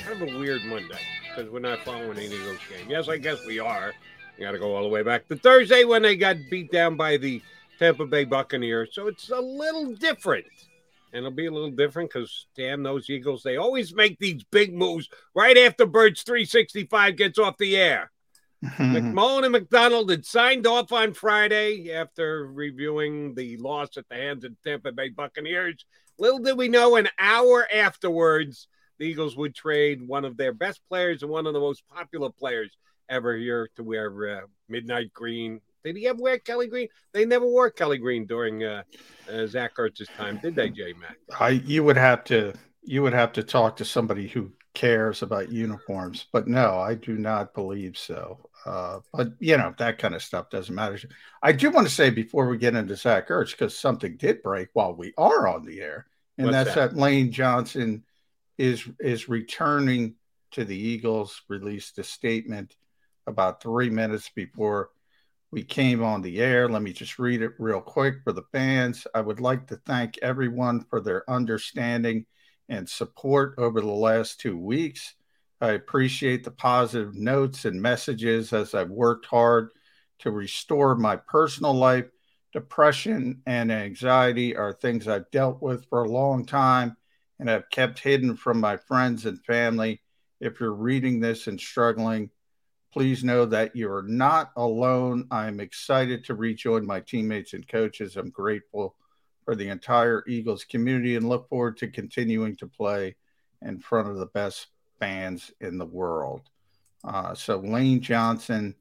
Kind of a weird Monday because we're not following any of those games. Yes, I guess we are. You got to go all the way back to Thursday when they got beat down by the Tampa Bay Buccaneers. So it's a little different. And it'll be a little different because, damn, those Eagles, they always make these big moves right after Birds 365 gets off the air. McMullen and McDonald had signed off on Friday after reviewing the loss at the hands of the Tampa Bay Buccaneers. Little did we know, an hour afterwards, the Eagles would trade one of their best players and one of the most popular players ever here to wear uh, midnight green. Did he ever wear Kelly Green? They never wore Kelly Green during uh, uh, Zach Ertz's time, did they, J Mac? I you would have to you would have to talk to somebody who cares about uniforms, but no, I do not believe so. Uh, but you know that kind of stuff doesn't matter. I do want to say before we get into Zach Ertz because something did break while we are on the air, and What's that's that? that? Lane Johnson is is returning to the Eagles. Released a statement about three minutes before we came on the air. Let me just read it real quick for the fans. I would like to thank everyone for their understanding and support over the last two weeks. I appreciate the positive notes and messages as I've worked hard to restore my personal life. Depression and anxiety are things I've dealt with for a long time and have kept hidden from my friends and family. If you're reading this and struggling, please know that you're not alone. I'm excited to rejoin my teammates and coaches. I'm grateful for the entire Eagles community and look forward to continuing to play in front of the best fans in the world. Uh, so Lane Johnson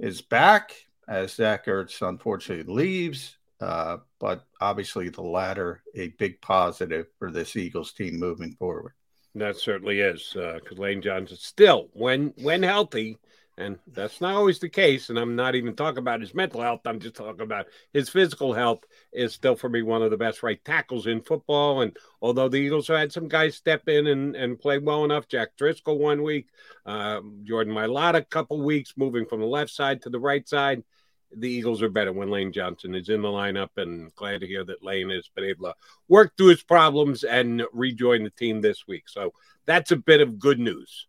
is back as Zach Ertz unfortunately leaves, uh, but obviously the latter a big positive for this Eagles team moving forward. That certainly is, because Lane Johnson still, when when healthy, and that's not always the case. And I'm not even talking about his mental health. I'm just talking about his physical health. Is still for me one of the best right tackles in football. And although the Eagles had some guys step in and, and play well enough, Jack Driscoll one week, um, Jordan Mailata a couple weeks, moving from the left side to the right side. The Eagles are better when Lane Johnson is in the lineup, and glad to hear that Lane has been able to work through his problems and rejoin the team this week. So that's a bit of good news.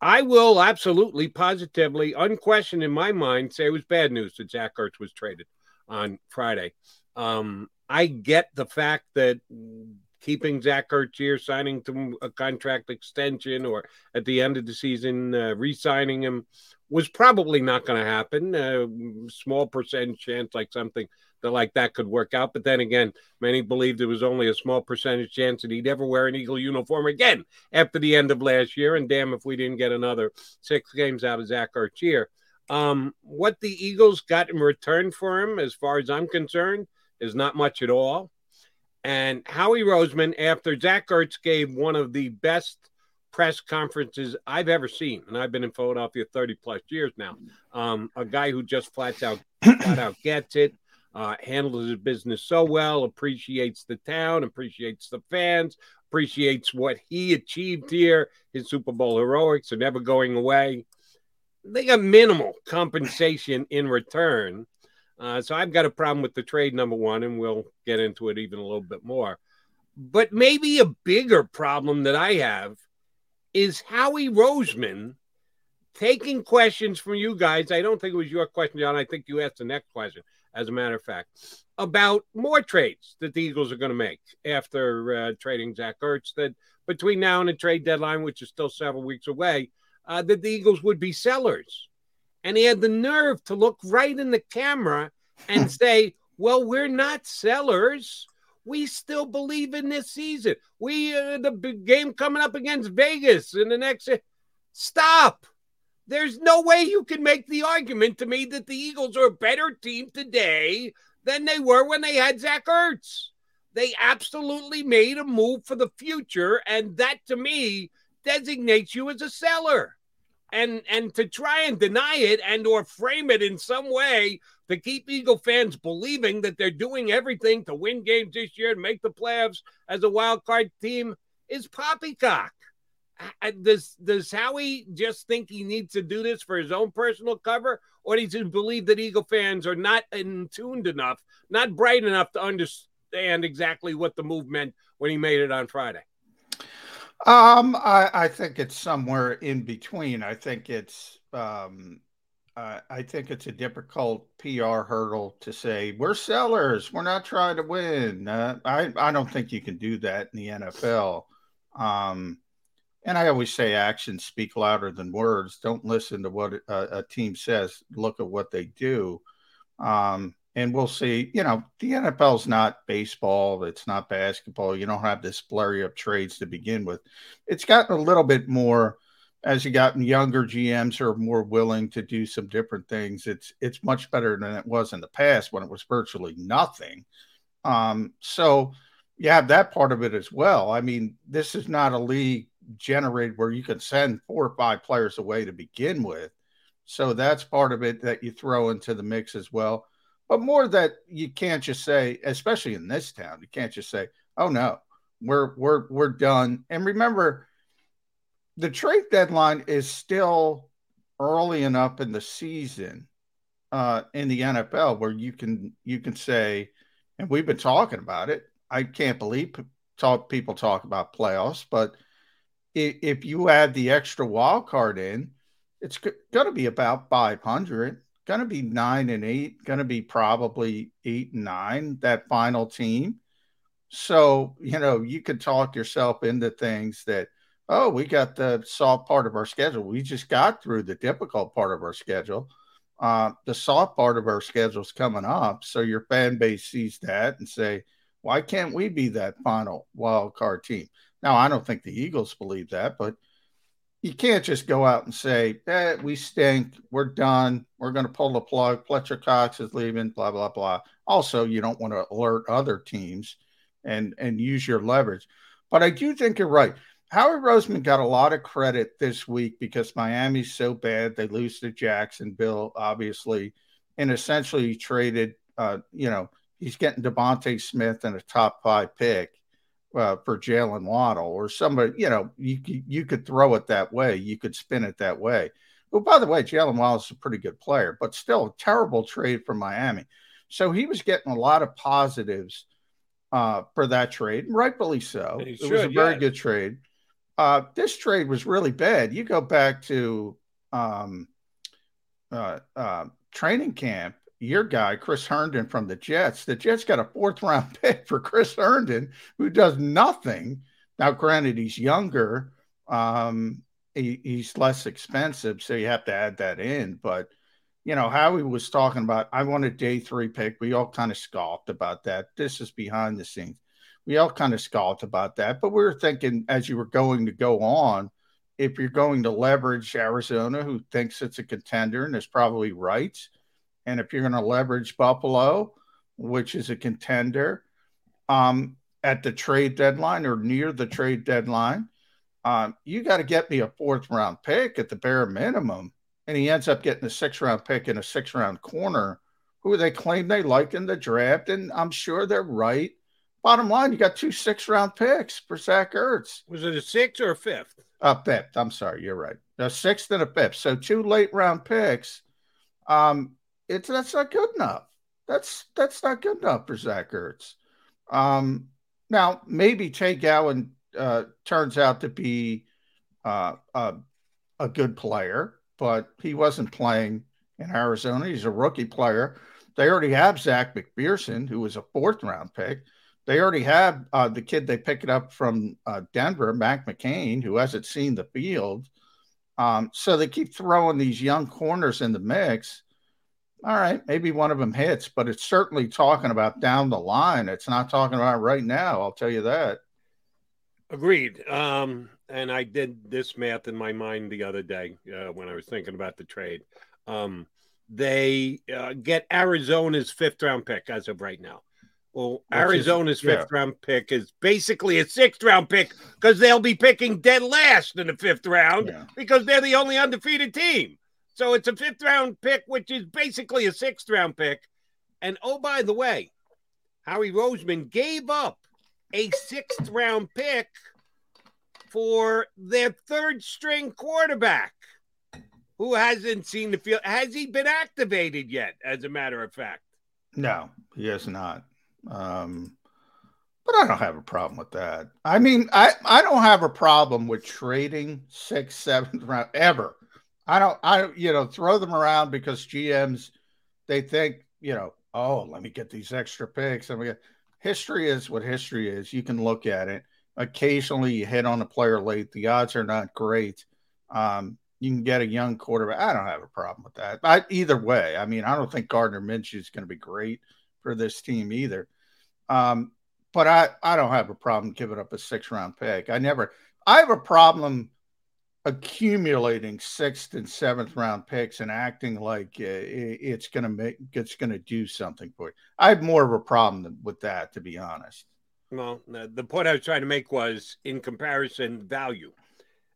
I will absolutely, positively, unquestioned in my mind, say it was bad news that Zach Ertz was traded on Friday. Um, I get the fact that keeping Zach Ertz here, signing to a contract extension, or at the end of the season, uh, re-signing him was probably not going to happen. Uh, small percentage chance, like something that like that could work out. But then again, many believed it was only a small percentage chance that he'd ever wear an Eagle uniform again after the end of last year. And damn, if we didn't get another six games out of Zach here. Um, what the Eagles got in return for him, as far as I'm concerned, is not much at all. And Howie Roseman, after Zach Ertz gave one of the best press conferences I've ever seen, and I've been in Philadelphia 30 plus years now, um, a guy who just flat out, flat out gets it, uh, handles his business so well, appreciates the town, appreciates the fans, appreciates what he achieved here. His Super Bowl heroics are never going away. They got minimal compensation in return. Uh, so I've got a problem with the trade, number one, and we'll get into it even a little bit more. But maybe a bigger problem that I have is Howie Roseman taking questions from you guys. I don't think it was your question, John. I think you asked the next question as a matter of fact, about more trades that the Eagles are going to make after uh, trading Zach Ertz. That between now and the trade deadline, which is still several weeks away, uh, that the Eagles would be sellers. And he had the nerve to look right in the camera and say, Well, we're not sellers. We still believe in this season. We, uh, the game coming up against Vegas in the next. Stop. There's no way you can make the argument to me that the Eagles are a better team today than they were when they had Zach Ertz. They absolutely made a move for the future, and that to me designates you as a seller. And and to try and deny it and or frame it in some way to keep Eagle fans believing that they're doing everything to win games this year and make the playoffs as a wild card team is poppycock does does Howie just think he needs to do this for his own personal cover, or does he believe that Eagle fans are not in tuned enough, not bright enough to understand exactly what the move meant when he made it on Friday? Um, I, I think it's somewhere in between. I think it's um, uh, I think it's a difficult PR hurdle to say we're sellers, we're not trying to win. Uh, I I don't think you can do that in the NFL. Um, and I always say actions speak louder than words. Don't listen to what a, a team says. Look at what they do. Um, and we'll see. You know, the NFL is not baseball. It's not basketball. You don't have this flurry of trades to begin with. It's gotten a little bit more as you gotten younger GMs are more willing to do some different things. It's it's much better than it was in the past when it was virtually nothing. Um, so you have that part of it as well. I mean, this is not a league generated where you can send four or five players away to begin with. So that's part of it that you throw into the mix as well. But more that you can't just say, especially in this town, you can't just say, "Oh no, we're we're we're done." And remember, the trade deadline is still early enough in the season uh, in the NFL where you can you can say, and we've been talking about it. I can't believe talk people talk about playoffs, but if you add the extra wild card in, it's going to be about 500. Going to be nine and eight. Going to be probably eight and nine. That final team. So you know you could talk yourself into things that oh we got the soft part of our schedule. We just got through the difficult part of our schedule. Uh, the soft part of our schedule is coming up. So your fan base sees that and say, why can't we be that final wild card team? Now, I don't think the Eagles believe that, but you can't just go out and say, eh, we stink. We're done. We're going to pull the plug. Fletcher Cox is leaving, blah, blah, blah. Also, you don't want to alert other teams and, and use your leverage. But I do think you're right. Howard Roseman got a lot of credit this week because Miami's so bad. They lose to Jacksonville, obviously, and essentially traded, uh, you know, he's getting DeVonta Smith and a top five pick uh, for Jaylen Waddle or somebody, you know, you you could throw it that way, you could spin it that way. Well, by the way, Jaylen Waddle is a pretty good player, but still a terrible trade for Miami. So he was getting a lot of positives uh, for that trade, rightfully so. It should, was a very yeah. good trade. Uh, this trade was really bad. You go back to um, uh, uh training camp your guy, Chris Herndon from the Jets. The Jets got a fourth round pick for Chris Herndon, who does nothing. Now, granted, he's younger, um, he, he's less expensive, so you have to add that in. But you know, Howie was talking about, I want a day three pick. We all kind of scoffed about that. This is behind the scenes. We all kind of scoffed about that. But we were thinking as you were going to go on, if you're going to leverage Arizona, who thinks it's a contender and is probably right, and if you're going to leverage Buffalo, which is a contender, um, at the trade deadline or near the trade deadline, um, you got to get me a fourth round pick at the bare minimum. And he ends up getting a six round pick in a six round corner who they claim they like in the draft. And I'm sure they're right. Bottom line, you got two six round picks for Zach Ertz. Was it a sixth or a fifth? A fifth. I'm sorry. You're right. A sixth and a fifth. So two late round picks. Um, it's that's not good enough. That's that's not good enough for Zach Ertz. Um, now maybe Tay Gowan uh, turns out to be uh, a, a good player, but he wasn't playing in Arizona. He's a rookie player. They already have Zech McPhearson, who was a fourth round pick. They already have uh, the kid they picked up from uh, Denver, Mac McCain, who hasn't seen the field. Um, so they keep throwing these young corners in the mix. All right, maybe one of them hits, but it's certainly talking about down the line. It's not talking about right now. I'll tell you that. Agreed. Um, and I did this math in my mind the other day uh, when I was thinking about the trade. Um, they uh, get Arizona's fifth round pick as of right now. Well, Which Arizona's is, fifth yeah. round pick is basically a sixth round pick because they'll be picking dead last in the fifth round yeah. because they're the only undefeated team. So it's a fifth round pick, which is basically a sixth round pick. And oh, by the way, Howie Roseman gave up a sixth round pick for their third string quarterback who hasn't seen the field. Has he been activated yet, as a matter of fact? No, he has not. Um, but I don't have a problem with that. I mean, I, I don't have a problem with trading six, seventh round ever. I don't, I, you know, throw them around because GMs, they think, you know, oh, let me get these extra picks. I mean, history is what history is. You can look at it. Occasionally you hit on a player late. The odds are not great. Um, you can get a young quarterback. I don't have a problem with that. I, either way, I mean, I don't think Gardner Minshew is going to be great for this team either. Um, but I, I don't have a problem giving up a six round pick. I never, I have a problem accumulating sixth and seventh round picks and acting like uh, it's going to make, it's going to do something for you. I have more of a problem with that, to be honest. Well, the point I was trying to make was in comparison value.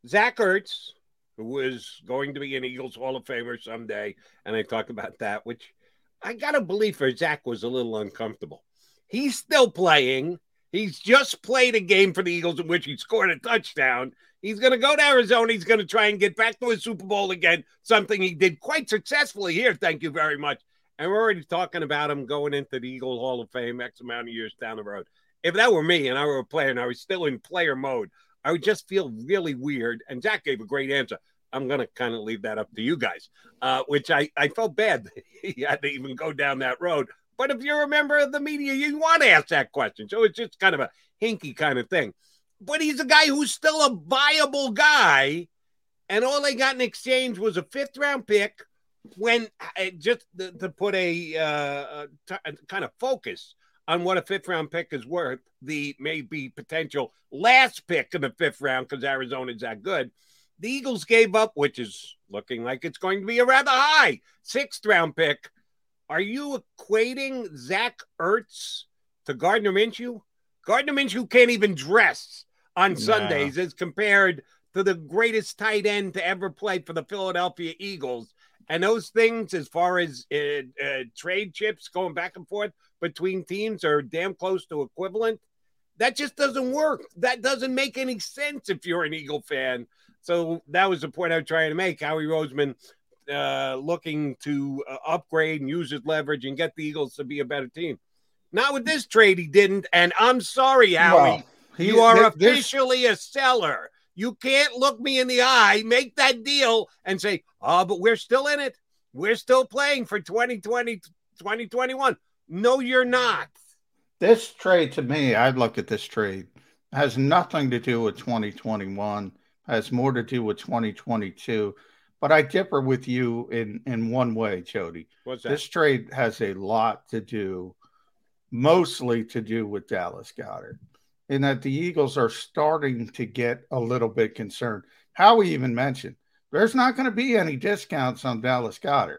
Zach Ertz, who is going to be an Eagles Hall of Famer someday, and I talked about that, which I got to believe for Zach was a little uncomfortable. He's still playing. He's just played a game for the Eagles in which he scored a touchdown. He's going to go to Arizona. He's going to try and get back to a Super Bowl again, something he did quite successfully here. Thank you very much. And we're already talking about him going into the Eagle Hall of Fame X amount of years down the road. If that were me and I were a player and I was still in player mode, I would just feel really weird. And Zach gave a great answer. I'm going to kind of leave that up to you guys, uh, which I, I felt bad that he had to even go down that road. But if you're a member of the media, you want to ask that question. So it's just kind of a hinky kind of thing. But he's a guy who's still a viable guy. And all they got in exchange was a fifth round pick when uh, just to, to put a uh, t- kind of focus on what a fifth round pick is worth, the maybe potential last pick in the fifth round because Arizona's that good. The Eagles gave up, which is looking like it's going to be a rather high sixth round pick are you equating Zach Ertz to Gardner Minshew? Gardner Minshew can't even dress on nah. Sundays as compared to the greatest tight end to ever play for the Philadelphia Eagles. And those things, as far as uh, uh, trade chips going back and forth between teams, are damn close to equivalent. That just doesn't work. That doesn't make any sense if you're an Eagle fan. So that was the point I was trying to make. Howie Roseman uh, looking to uh, upgrade and use his leverage and get the Eagles to be a better team. Not with this trade, he didn't. And I'm sorry, Howie. Well, you are officially a seller. You can't look me in the eye, make that deal, and say, oh, but we're still in it. We're still playing for 2020, 2021. No, you're not. This trade, to me, I look at this trade, has nothing to do with 2021, has more to do with 2022. But I differ with you in in one way, Jody. What's that? This trade has a lot to do, mostly to do with Dallas Goedert, in that the Eagles are starting to get a little bit concerned. Howie even mentioned there's not going to be any discounts on Dallas Goedert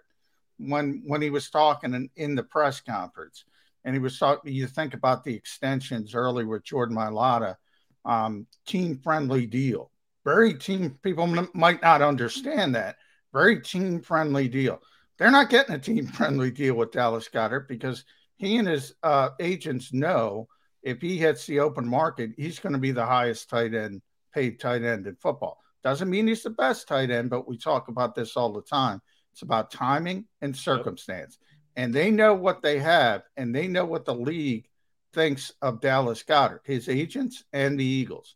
when when he was talking in, in the press conference, and he was talking. You think about the extensions early with Jordan Mailata, um, team friendly deal very team people m- might not understand that. Very team friendly deal. They're not getting a team friendly deal with Dallas Goedert because he and his uh, agents know if he hits the open market, he's going to be the highest tight end, paid tight end in football. Doesn't mean he's the best tight end, but we talk about this all the time. It's about timing and circumstance. And they know what they have, and they know what the league thinks of Dallas Goedert, his agents and the Eagles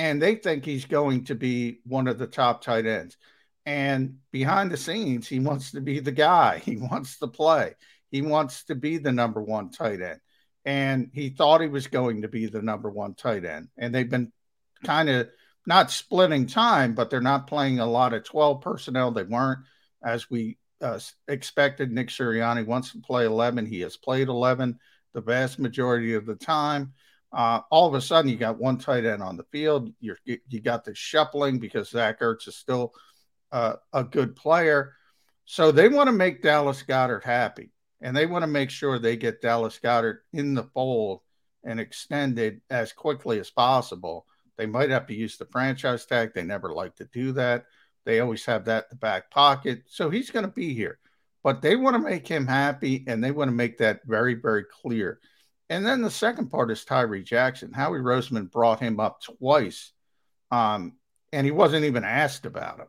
and they think he's going to be one of the top tight ends. And behind the scenes, he wants to be the guy. He wants to play. He wants to be the number one tight end. And he thought he was going to be the number one tight end. And they've been kind of not splitting time, but they're not playing a lot of 12 personnel. They weren't, as we uh, expected. Nick Sirianni wants to play 11. He has played 11 the vast majority of the time. Uh, all of a sudden, you got one tight end on the field. You're, you got the shuffling because Zach Ertz is still uh, a good player. So they want to make Dallas Goedert happy, and they want to make sure they get Dallas Goedert in the fold and extended as quickly as possible. They might have to use the franchise tag. They never like to do that. They always have that in the back pocket. So he's going to be here. But they want to make him happy, and they want to make that very, very clear. And then the second part is Tyree Jackson. Howie Roseman brought him up twice, um, and he wasn't even asked about him.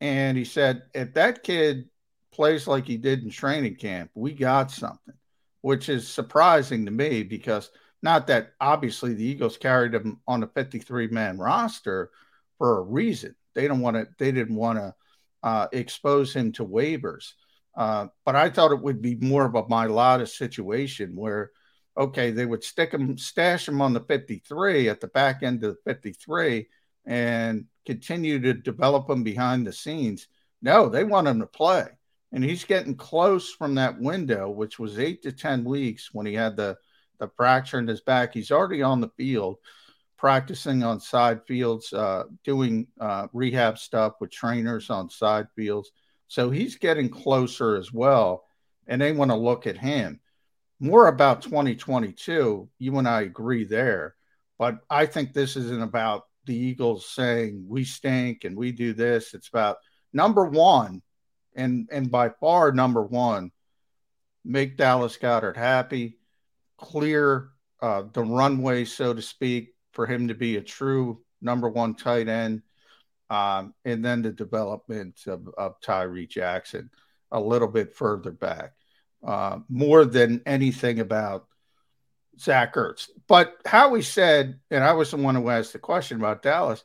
And he said, if that kid plays like he did in training camp, we got something, which is surprising to me because not that obviously the Eagles carried him on a 53 man roster for a reason. They don't want to, they didn't want to uh, expose him to waivers. Uh, but I thought it would be more of a Mailata situation where okay, they would stick him, stash him on the 53 at the back end of the 53 and continue to develop him behind the scenes. No, they want him to play. And he's getting close from that window, which was eight to 10 weeks when he had the, the fracture in his back. He's already on the field, practicing on side fields, uh, doing uh, rehab stuff with trainers on side fields. So he's getting closer as well. And they want to look at him more about 2022. You and I agree there, but I think this isn't about the Eagles saying we stink and we do this. It's about number one, and and by far number one, make Dallas Goedert happy, clear uh, the runway, so to speak, for him to be a true number one tight end, um, and then the development of, of Tyree Jackson a little bit further back uh, more than anything about Zach Ertz. But Howie said, and I was the one who asked the question about Dallas,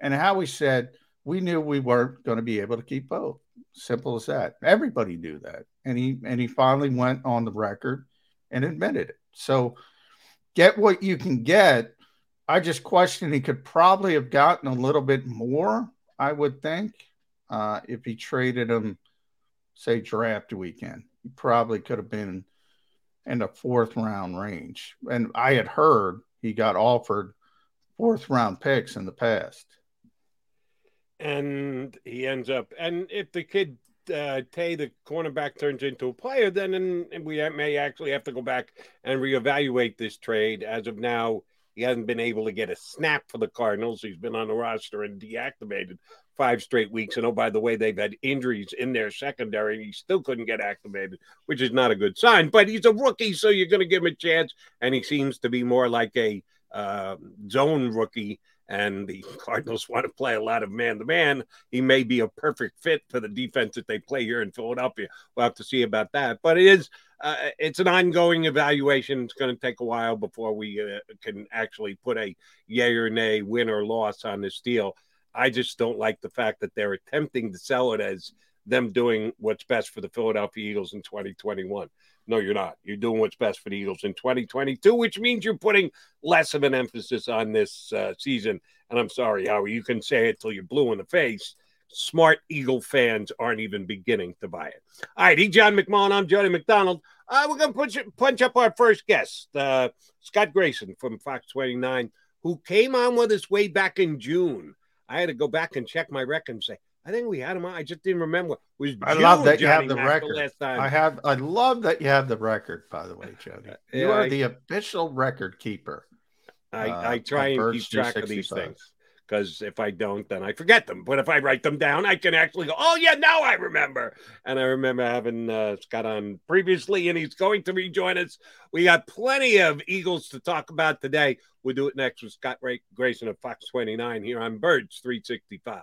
and Howie said, we knew we weren't going to be able to keep both. Simple as that. Everybody knew that. And he and he finally went on the record and admitted it. So get what you can get. I just question he could probably have gotten a little bit more, I would think, uh, if he traded him, say, draft weekend probably could have been in the fourth round range. And I had heard he got offered fourth round picks in the past. And he ends up, and if the kid uh, Tay, the cornerback, turns into a player, then we may actually have to go back and reevaluate this trade. As of now, he hasn't been able to get a snap for the Cardinals. He's been on the roster and deactivated five straight weeks. And oh, by the way, they've had injuries in their secondary, he still couldn't get activated, which is not a good sign. But he's a rookie, so you're going to give him a chance. And he seems to be more like a uh, zone rookie. And the Cardinals want to play a lot of man to man. He may be a perfect fit for the defense that they play here in Philadelphia. We'll have to see about that. But it is, uh, it's an ongoing evaluation. It's going to take a while before we uh, can actually put a yay or nay, win or loss on this deal. I just don't like the fact that they're attempting to sell it as them doing what's best for the Philadelphia Eagles in 2021. No, you're not. You're doing what's best for the Eagles in 2022, which means you're putting less of an emphasis on this uh, season. And I'm sorry, Howie, you can say it till you're blue in the face. Smart Eagle fans aren't even beginning to buy it. All right, he John McMahon. I'm Jody McDonald. Uh, we're going to punch, punch up our first guest, uh, Scott Grayson from Fox 29, who came on with us way back in June I had to go back and check my record and say, I think we had him on. I just didn't remember. Was I love that Johnny you have the record. Time. I have. I love that you have the record. By the way, Jody, uh, you are I, the official record keeper. I, uh, I try and keep track of these things because if I don't, then I forget them. But if I write them down, I can actually go, "Oh yeah, now I remember." And I remember having uh, Scott on previously, and he's going to rejoin us. We got plenty of Eagles to talk about today. We'll do it next with Scott Ray- Grayson of Fox 29 here on Birds 365.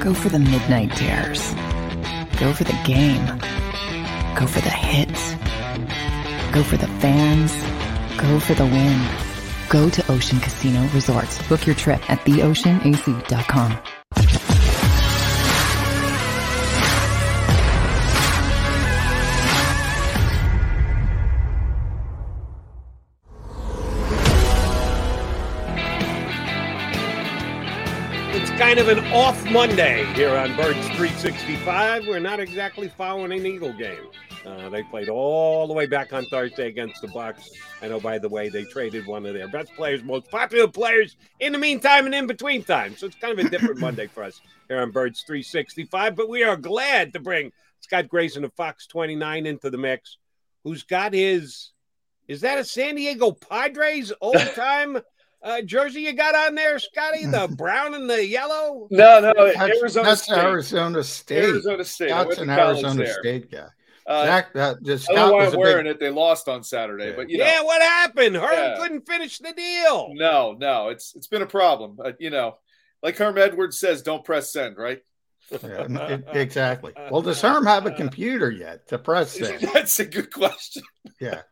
Go for the midnight dares. Go for the game. Go for the hits. Go for the fans. Go for the win. Go to Ocean Casino Resorts. Book your trip at theoceanac.com. kind of an off Monday here on Birds 365. We're not exactly following an Eagle game. Uh, they played all the way back on Thursday against the Bucks. I know, by the way, they traded one of their best players, most popular players in the meantime and in between time. So it's kind of a different Monday for us here on Birds 365. But we are glad to bring Scott Grayson of Fox 29 into the mix, who's got his. Is that a San Diego Padres old time uh, jersey you got on there, Scotty? The brown and the yellow? No, no, That's, Arizona that's State. Arizona State. Arizona State. I Scott's an Arizona there. State guy. Uh, Zach, that, just I don't know Scott why was I'm wearing big, it. They lost on Saturday, but you know, yeah, what happened? Herm Yeah. couldn't finish the deal. no, no, it's it's been a problem. Uh, you know, like Herm Edwards says, don't press send, right? Yeah, it- exactly. Well, does Herm have a computer yet to press that? That's a good question. Yeah.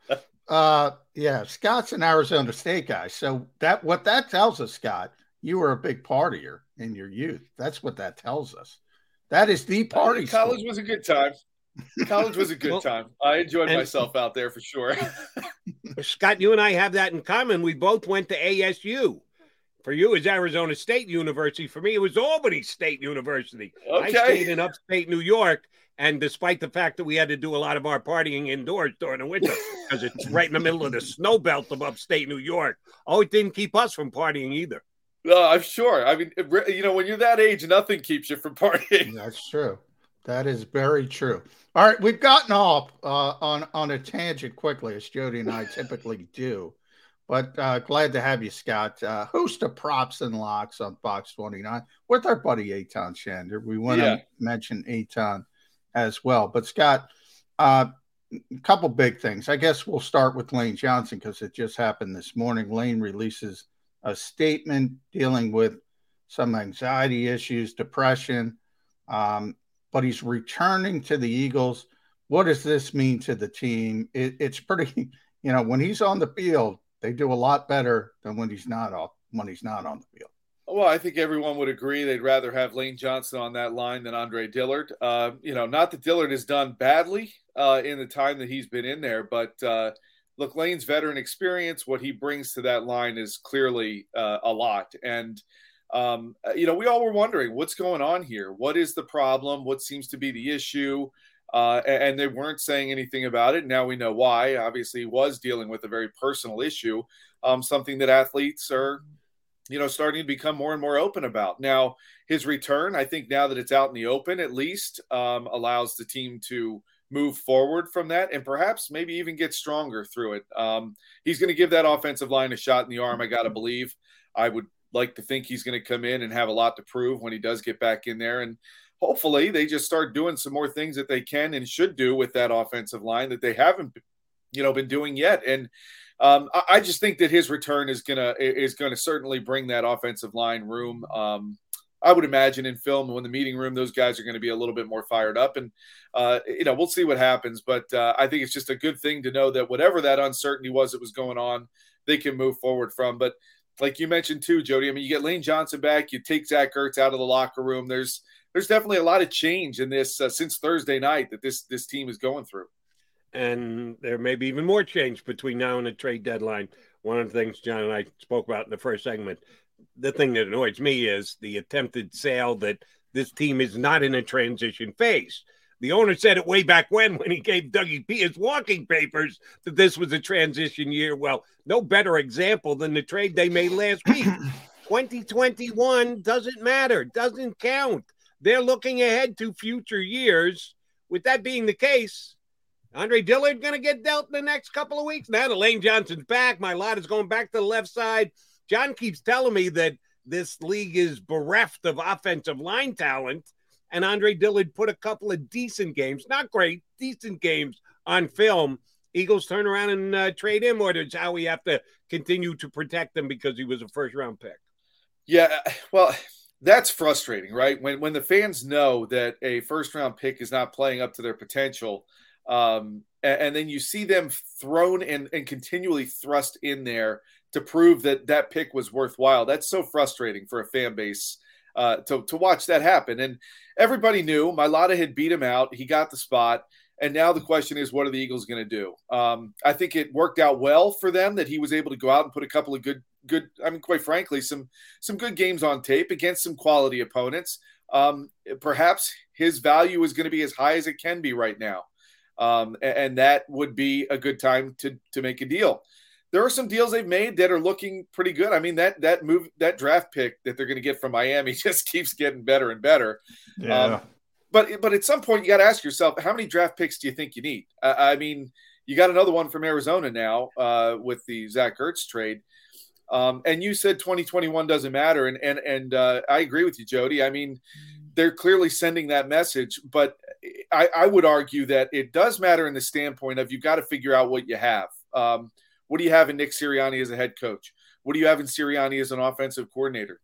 Uh, yeah. Scott's an Arizona State guy. So that what that tells us, Scott, you were a big partier in your youth. That's what that tells us. That is the party. College school. was a good time. College was a good Well, time. I enjoyed and- myself out there for sure. Scott, you and I have that in common. We both went to ASU. For you, it's Arizona State University. For me, it was Albany State University. I Okay. stayed in upstate New York. And despite the fact that we had to do a lot of our partying indoors during the winter, because it's right in the middle of the snow belt of upstate New York, oh, it didn't keep us from partying either. no, I'm sure. I mean, it you know, when you're that age, nothing keeps you from partying. That's true. That is very true. All right, we've gotten off uh, on on a tangent quickly, as Jody and I typically do. But uh, glad to have you, Scott. Uh, host of props and locks on Fox 29 with our buddy Aton Shander. We want Yeah. to mention Aton as well. But Scott, uh, a couple big things. I guess we'll start with Lane Johnson because it just happened this morning. Lane releases a statement dealing with some anxiety issues, depression, um, but he's returning to the Eagles. What does this mean to the team? It, it's pretty, you know, when he's on the field, they do a lot better than when he's not off when he's not on the field. Well, I think everyone would agree they'd rather have Lane Johnson on that line than Andre Dillard. Uh, you know, not that Dillard has done badly uh, in the time that he's been in there, but uh, look, Lane's veteran experience, what he brings to that line is clearly uh, a lot. And, um, you know, we all were wondering what's going on here? What is the problem? What seems to be the issue? Uh, and they weren't saying anything about it. Now we know why. Obviously, he was dealing with a very personal issue, um, something that athletes are you know, starting to become more and more open about. Now, his return, I think now that it's out in the open, at least um, allows the team to move forward from that and perhaps maybe even get stronger through it. Um, he's going to give that offensive line a shot in the arm, I got to believe. I would like to think he's going to come in and have a lot to prove when he does get back in there. And hopefully they just start doing some more things that they can and should do with that offensive line that they haven't, you know, been doing yet. And um, I, just think that his return is gonna is gonna certainly bring that offensive line room. Um, I would imagine in film when the meeting room, those guys are going to be a little bit more fired up, and uh, you know we'll see what happens. But uh, I think it's just a good thing to know that whatever that uncertainty was that was going on, they can move forward from. But like you mentioned too, Jody, I mean, you get Lane Johnson back, you take Zach Ertz out of the locker room. There's there's definitely a lot of change in this uh, since Thursday night that this this team is going through. And there may be even more change between now and the trade deadline. One of the things John and I spoke about in the first segment. The thing that annoys me is the attempted sale that this team is not in a transition phase. The owner said it way back when, when he gave Dougie P his walking papers, that this was a transition year. Well, no better example than the trade they made last week. 2021 doesn't matter, doesn't count. They're looking ahead to future years. With that being the case, Andre Dillard going to get dealt in the next couple of weeks. Now that Lane Johnson's back, Mailata is going back to the left side. John keeps telling me that this league is bereft of offensive line talent and Andre Dillard put a couple of decent games, not great, decent games on film. Eagles turn around and uh, trade him, or does Howie have to continue to protect him because he was a first round pick? Yeah, well, that's frustrating, right? When when the fans know that a first round pick is not playing up to their potential, um, and, and, then you see them thrown and, and continually thrust in there to prove that that pick was worthwhile. That's so frustrating for a fan base uh, to to watch that happen. And everybody knew Mailata had beat him out. He got the spot. And now the question is, what are the Eagles going to do? Um, I think it worked out well for them that he was able to go out and put a couple of good, good. I mean, quite frankly, some some good games on tape against some quality opponents. Um, perhaps his value is going to be as high as it can be right now, um, and, and that would be a good time to to make a deal there are some deals they've made that are looking pretty good. I mean that that move that draft pick that they're going to get from Miami just keeps getting better and better. Yeah. Um, but but at some point you got to ask yourself how many draft picks do you think you need? I mean, you got another one from Arizona now uh, with the Zach Ertz trade. Um, and you said 2021 doesn't matter, and and and uh, I agree with you, Jody. I mean, they're clearly sending that message, but I, I would argue that it does matter in the standpoint of you've got to figure out what you have. Um, what do you have in Nick Sirianni as a head coach? What do you have in Sirianni as an offensive coordinator?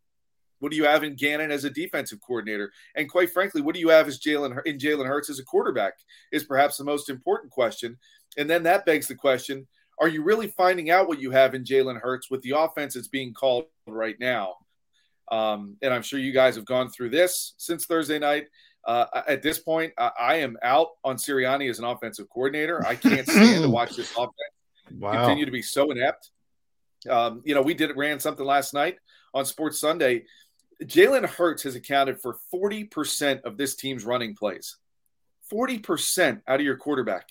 What do you have in Gannon as a defensive coordinator? And quite frankly, what do you have as Jalen in Jalen Hurts as a quarterback? Is perhaps the most important question. And then that begs the question: Are you really finding out what you have in Jalen Hurts with the offense that's being called right now? Um, and I'm sure you guys have gone through this since Thursday night. Uh, at this point, I, I am out on Sirianni as an offensive coordinator. I can't stand to watch this offense wow. continue to be so inept. Um, you know, we did it ran something last night on Sports Sunday. Jalen Hurts has accounted for 40% of this team's running plays. 40% out of your quarterback.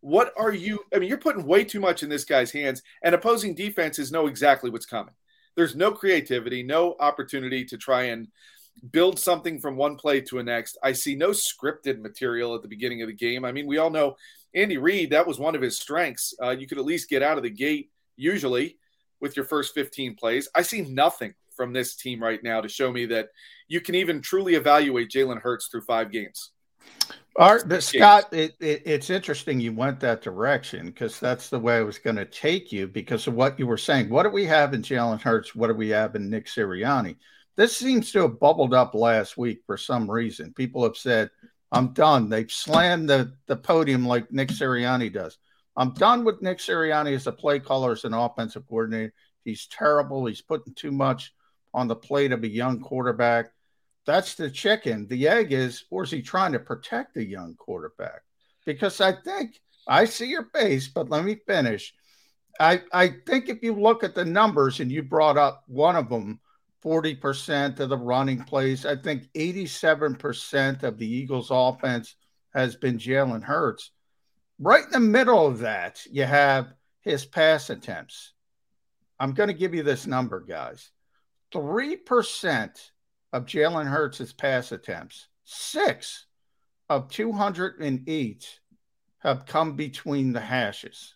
What are you? I mean, you're putting way too much in this guy's hands, and opposing defenses know exactly what's coming. There's no creativity, no opportunity to try and build something from one play to a next. I see no scripted material at the beginning of the game. I mean, we all know Andy Reid, that was one of his strengths. Uh, you could at least get out of the gate usually with your first 15 plays. I see nothing from this team right now to show me that you can even truly evaluate Jalen Hurts through five games. Art, but Scott, it, it, it's interesting you went that direction because that's the way I was going to take you because of what you were saying. What do we have in Jalen Hurts? What do we have in Nick Sirianni? This seems to have bubbled up last week for some reason. People have said I'm done. They've slammed the, the podium like Nick Sirianni does. I'm done with Nick Sirianni as a play caller, as an offensive coordinator. He's terrible. He's putting too much on the plate of a young quarterback. That's the chicken. The egg is, or is he trying to protect the young quarterback? Because I think I see your face, but let me finish. I, I think if you look at the numbers, and you brought up one of them, 40% of the running plays. I think 87% of the Eagles' offense has been Jalen Hurts. Right in the middle of that, you have his pass attempts. I'm going to give you this number, guys 3% of Jalen Hurts' pass attempts, six of 208 have come between the hashes.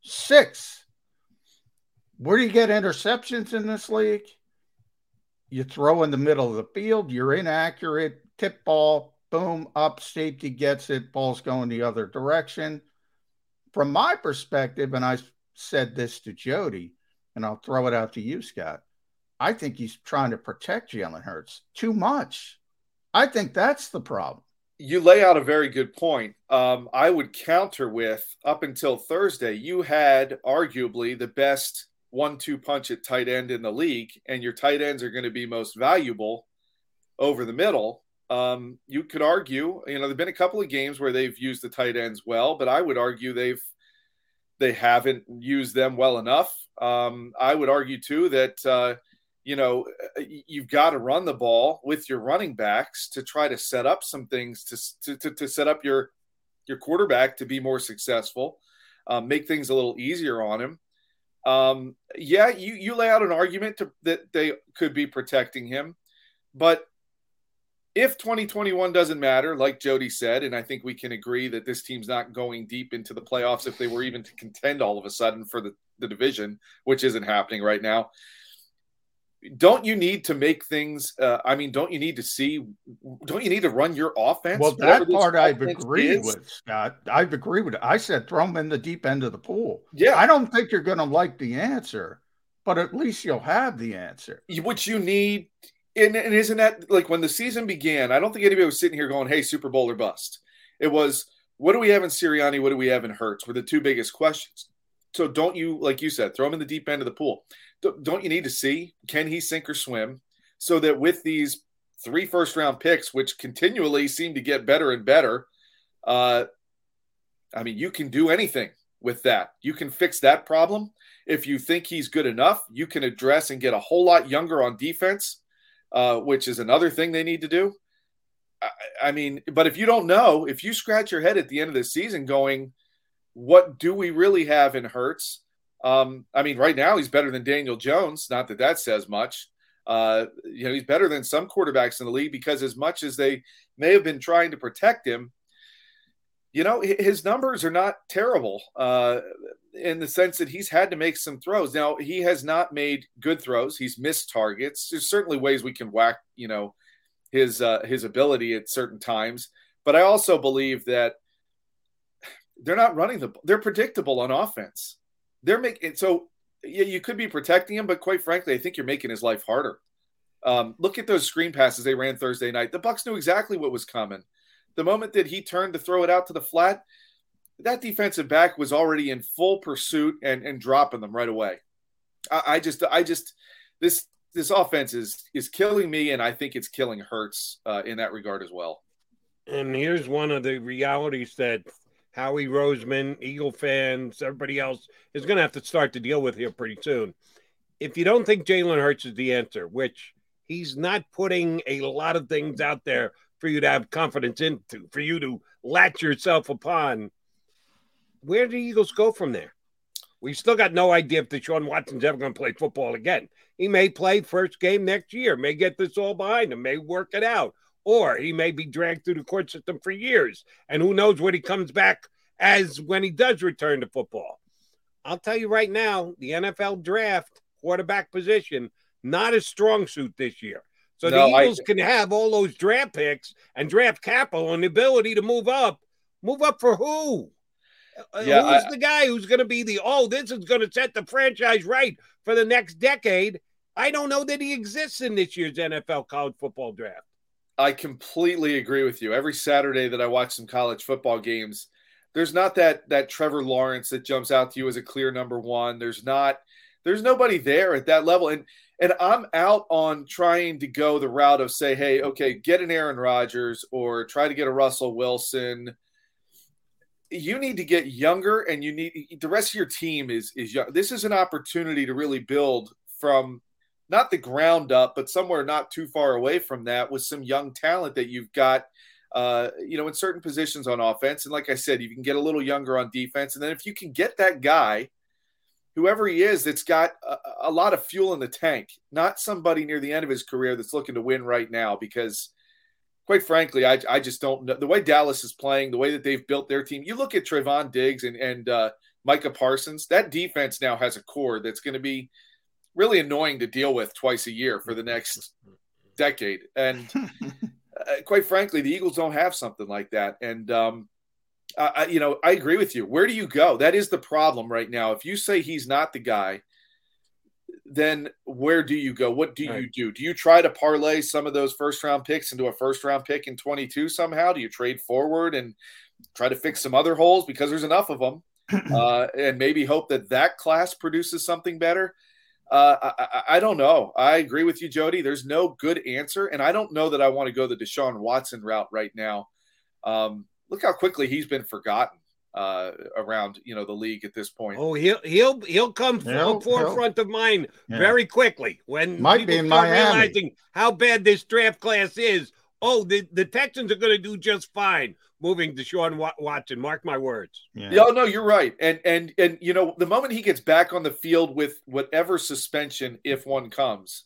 Six Where do you get interceptions in this league? You throw in the middle of the field, you're inaccurate, tip ball, boom, up, safety gets it, ball's going the other direction. From my perspective, and I said this to Jody, and I'll throw it out to you, Scott. I think he's trying to protect Jalen Hurts too much. I think that's the problem. You lay out a very good point. Um, I would counter with up until Thursday, you had arguably the best one two punch at tight end in the league, and your tight ends are going to be most valuable over the middle. Um, you could argue, you know, there've been a couple of games where they've used the tight ends well, but I would argue they've they haven't used them well enough. Um, I would argue too that uh, you know you've got to run the ball with your running backs to try to set up some things to to, to set up your your quarterback to be more successful, um, make things a little easier on him. Um, yeah, you you lay out an argument to, that they could be protecting him, but if 2021 doesn't matter, like Jody said, and I think we can agree that this team's not going deep into the playoffs if they were even to contend all of a sudden for the, the division, which isn't happening right now. Don't you need to make things? Uh, I mean, don't you need to see? Don't you need to run your offense? Well, that part I've agreed is? with, Scott. I've agreed with it. I said throw them in the deep end of the pool. Yeah. I don't think you're going to like the answer, but at least you'll have the answer. What you need and, and isn't that like when the season began? I don't think anybody was sitting here going, "Hey, Super Bowl or bust." It was, "What do we have in Sirianni? What do we have in Hurts?" Were the two biggest questions. So don't you, like you said, throw him in the deep end of the pool? Don't you need to see can he sink or swim? So that with these three first round picks, which continually seem to get better and better, uh, I mean, you can do anything with that. You can fix that problem. If you think he's good enough, you can address and get a whole lot younger on defense uh, which is another thing they need to do. I, I mean, but if you don't know, if you scratch your head at the end of the season going, what do we really have in Hurts? Um, I mean, right now he's better than Daniel Jones. Not that that says much. Uh, you know, he's better than some quarterbacks in the league because as much as they may have been trying to protect him, you know, his numbers are not terrible. Uh, in the sense that he's had to make some throws. Now he has not made good throws. He's missed targets. There's certainly ways we can whack, you know, his uh, his ability at certain times. But I also believe that they're not running the. They're predictable on offense. They're making so. Yeah, you could be protecting him, but quite frankly, I think you're making his life harder. Um, look at those screen passes they ran Thursday night. The Bucks knew exactly what was coming. The moment that he turned to throw it out to the flat, that defensive back was already in full pursuit and, and dropping them right away. I, I just, I just, this, this offense is is killing me, and I think it's killing Hurts uh, in that regard as well. And here's one of the realities that Howie Roseman, Eagle fans, everybody else is going to have to start to deal with here pretty soon. If you don't think Jalen Hurts is the answer, which he's not putting a lot of things out there for you to have confidence into, for you to latch yourself upon, where do the Eagles go from there? We've still got no idea if Deshaun Watson's ever going to play football again. He may play first game next year, may get this all behind him, may work it out, or he may be dragged through the court system for years. And who knows what he comes back as when he does return to football. I'll tell you right now, the NFL draft quarterback position not a strong suit this year. So no, the Eagles I... can have all those draft picks and draft capital and the ability to move up. Move up for who? Uh, yeah, who's I, the guy who's going to be the oh, this is going to set the franchise right for the next decade? I don't know that he exists in this year's NFL college football draft. I completely agree with you. Every Saturday that I watch some college football games, there's not that that Trevor Lawrence that jumps out to you as a clear number one. There's not there's nobody there at that level. And and I'm out on trying to go the route of say, hey, okay, get an Aaron Rodgers or try to get a Russell Wilson you need to get younger and you need the rest of your team is is young. This is an opportunity to really build from not the ground up, but somewhere not too far away from that with some young talent that you've got uh, you know, in certain positions on offense. And like I said, you can get a little younger on defense. And then if you can get that guy, whoever he is, that's got a, a lot of fuel in the tank, not somebody near the end of his career that's looking to win right now because – quite frankly, I, I just don't know the way Dallas is playing, the way that they've built their team. You look at Trevon Diggs and and uh, Micah Parsons. That defense now has a core that's going to be really annoying to deal with twice a year for the next decade. And uh, quite frankly, the Eagles don't have something like that. And um, I, you know, I agree with you. Where do you go? That is the problem right now. If you say he's not the guy, then where do you go? What do right. you do? Do you try to parlay some of those first round picks into a first round pick in 22 somehow? Do you trade forward and try to fix some other holes because there's enough of them uh, and maybe hope that that class produces something better? Uh, I, I, don't know. I agree with you, Jody. There's no good answer. And I don't know that I want to go the Deshaun Watson route right now. Um, look how quickly he's been forgotten uh, around you know the league at this point. Oh, he'll he'll he'll come he'll, forefront he'll, of mind yeah. very quickly when might be in Miami. realizing how bad this draft class is. Oh, the, the Texans are going to do just fine moving to Deshaun Watson. Mark my words. Yeah. yeah, no, you're right. And and and you know the moment he gets back on the field with whatever suspension, if one comes,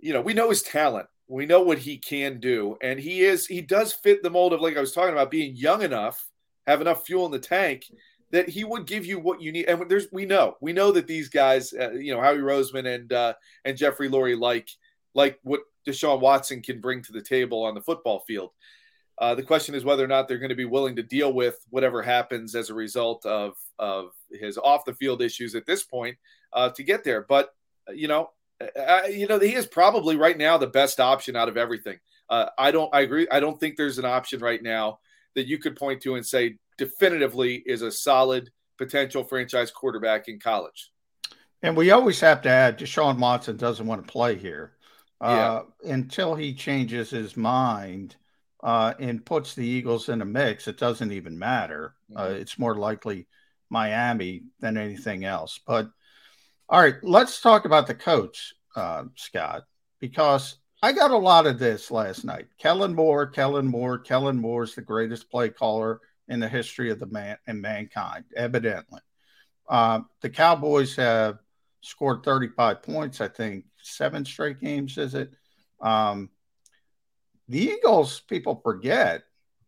you know we know his talent. We know what he can do, and he is he does fit the mold of like I was talking about being young enough have enough fuel in the tank that he would give you what you need. And there's we know we know that these guys, uh, you know, Howie Roseman and uh, and Jeffrey Lurie like like what Deshaun Watson can bring to the table on the football field. Uh, the question is whether or not they're going to be willing to deal with whatever happens as a result of of his off the field issues at this point uh, to get there. But you know, uh, you know, he is probably right now the best option out of everything. Uh, I don't. I agree. I don't think there's an option right now that you could point to and say definitively is a solid potential franchise quarterback in college. And we always have to add Deshaun Watson doesn't want to play here uh, yeah. until he changes his mind uh, and puts the Eagles in a mix. It doesn't even matter. Uh, mm-hmm. it's more likely Miami than anything else. But all right, let's talk about the coach, uh, Scott, because I got a lot of this last night. Kellen Moore, Kellen Moore, Kellen Moore is the greatest play caller in the history of the man and mankind, evidently. Uh, the Cowboys have scored 35 points, I think, seven straight games, is it? Um, the Eagles, people forget,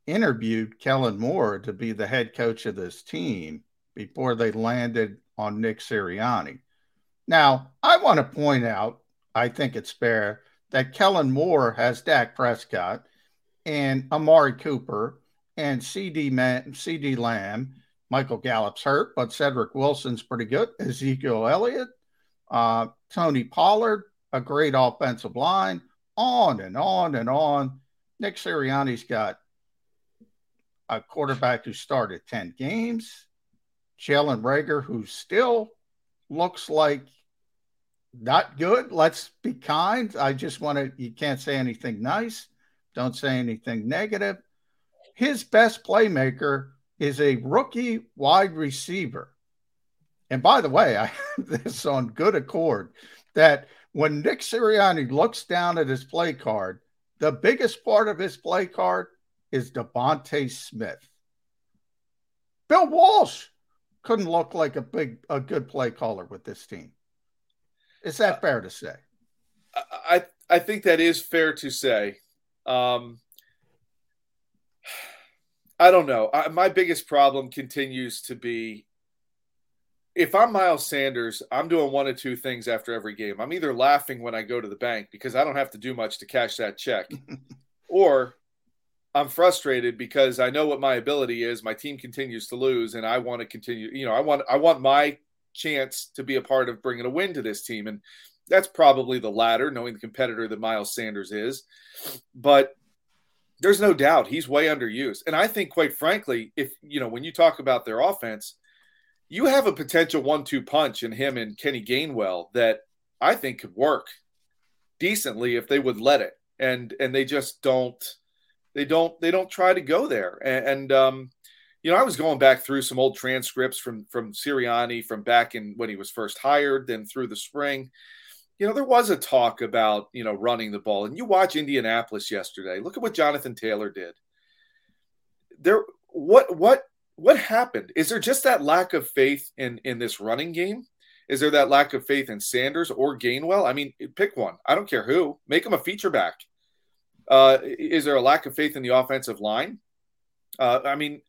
interviewed Kellen Moore to be the head coach of this team before they landed on Nick Sirianni. Now, I want to point out, I think it's fair that Kellen Moore has Dak Prescott and Amari Cooper and CeeDee CeeDee Lamb. Michael Gallup's hurt, but Cedric Wilson's pretty good. Ezekiel Elliott, uh, Tony Pollard, a great offensive line. On and on and on. Nick Sirianni's got a quarterback who started 10 games. Jalen Reagor, who still looks like not good. Let's be kind. I just want to, you can't say anything nice. Don't say anything negative. His best playmaker is a rookie wide receiver. And by the way, I have this on good accord that when Nick Sirianni looks down at his play card, the biggest part of his play card is DeVonta Smith. Bill Walsh couldn't look like a big a good play caller with this team. Is that fair to say? I I think that is fair to say. Um, I don't know. I, my biggest problem continues to be if I'm Miles Sanders, I'm doing one of two things after every game. I'm either laughing when I go to the bank because I don't have to do much to cash that check, or I'm frustrated because I know what my ability is. My team continues to lose, and I want to continue. You know, I want I want my chance to be a part of bringing a win to this team. And that's probably the latter, knowing the competitor that Miles Sanders is. But there's no doubt he's way underused. And I think, quite frankly, if you know, when you talk about their offense, you have a potential one two punch in him and Kenny Gainwell that I think could work decently if they would let it. And and they just don't they don't they don't try to go there. And, and um you know, I was going back through some old transcripts from from Sirianni from back in when he was first hired, then through the spring. You know, there was a talk about you know running the ball, and you watch Indianapolis yesterday. Look at what Jonathan Taylor did. There, what what what happened? Is there just that lack of faith in in this running game? Is there that lack of faith in Sanders or Gainwell? I mean, pick one. I don't care who. Make them a feature back. Uh, is there a lack of faith in the offensive line? Uh, I mean,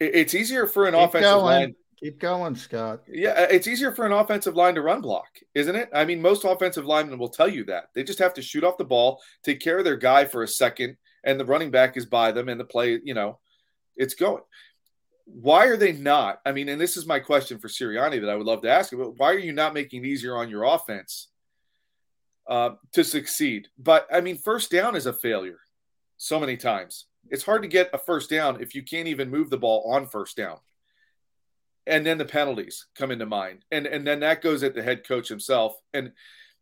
it's easier for an Keep offensive going. line. Keep going, Scott. Yeah, it's easier for an offensive line to run block, isn't it? I mean, most offensive linemen will tell you that. They just have to shoot off the ball, take care of their guy for a second, and the running back is by them, and the play, you know, it's going. Why are they not? I mean, and this is my question for Sirianni that I would love to ask you, but Why are you not making it easier on your offense uh, to succeed? But I mean, first down is a failure so many times. It's hard to get a first down if you can't even move the ball on first down and then the penalties come into mind and and then that goes at the head coach himself and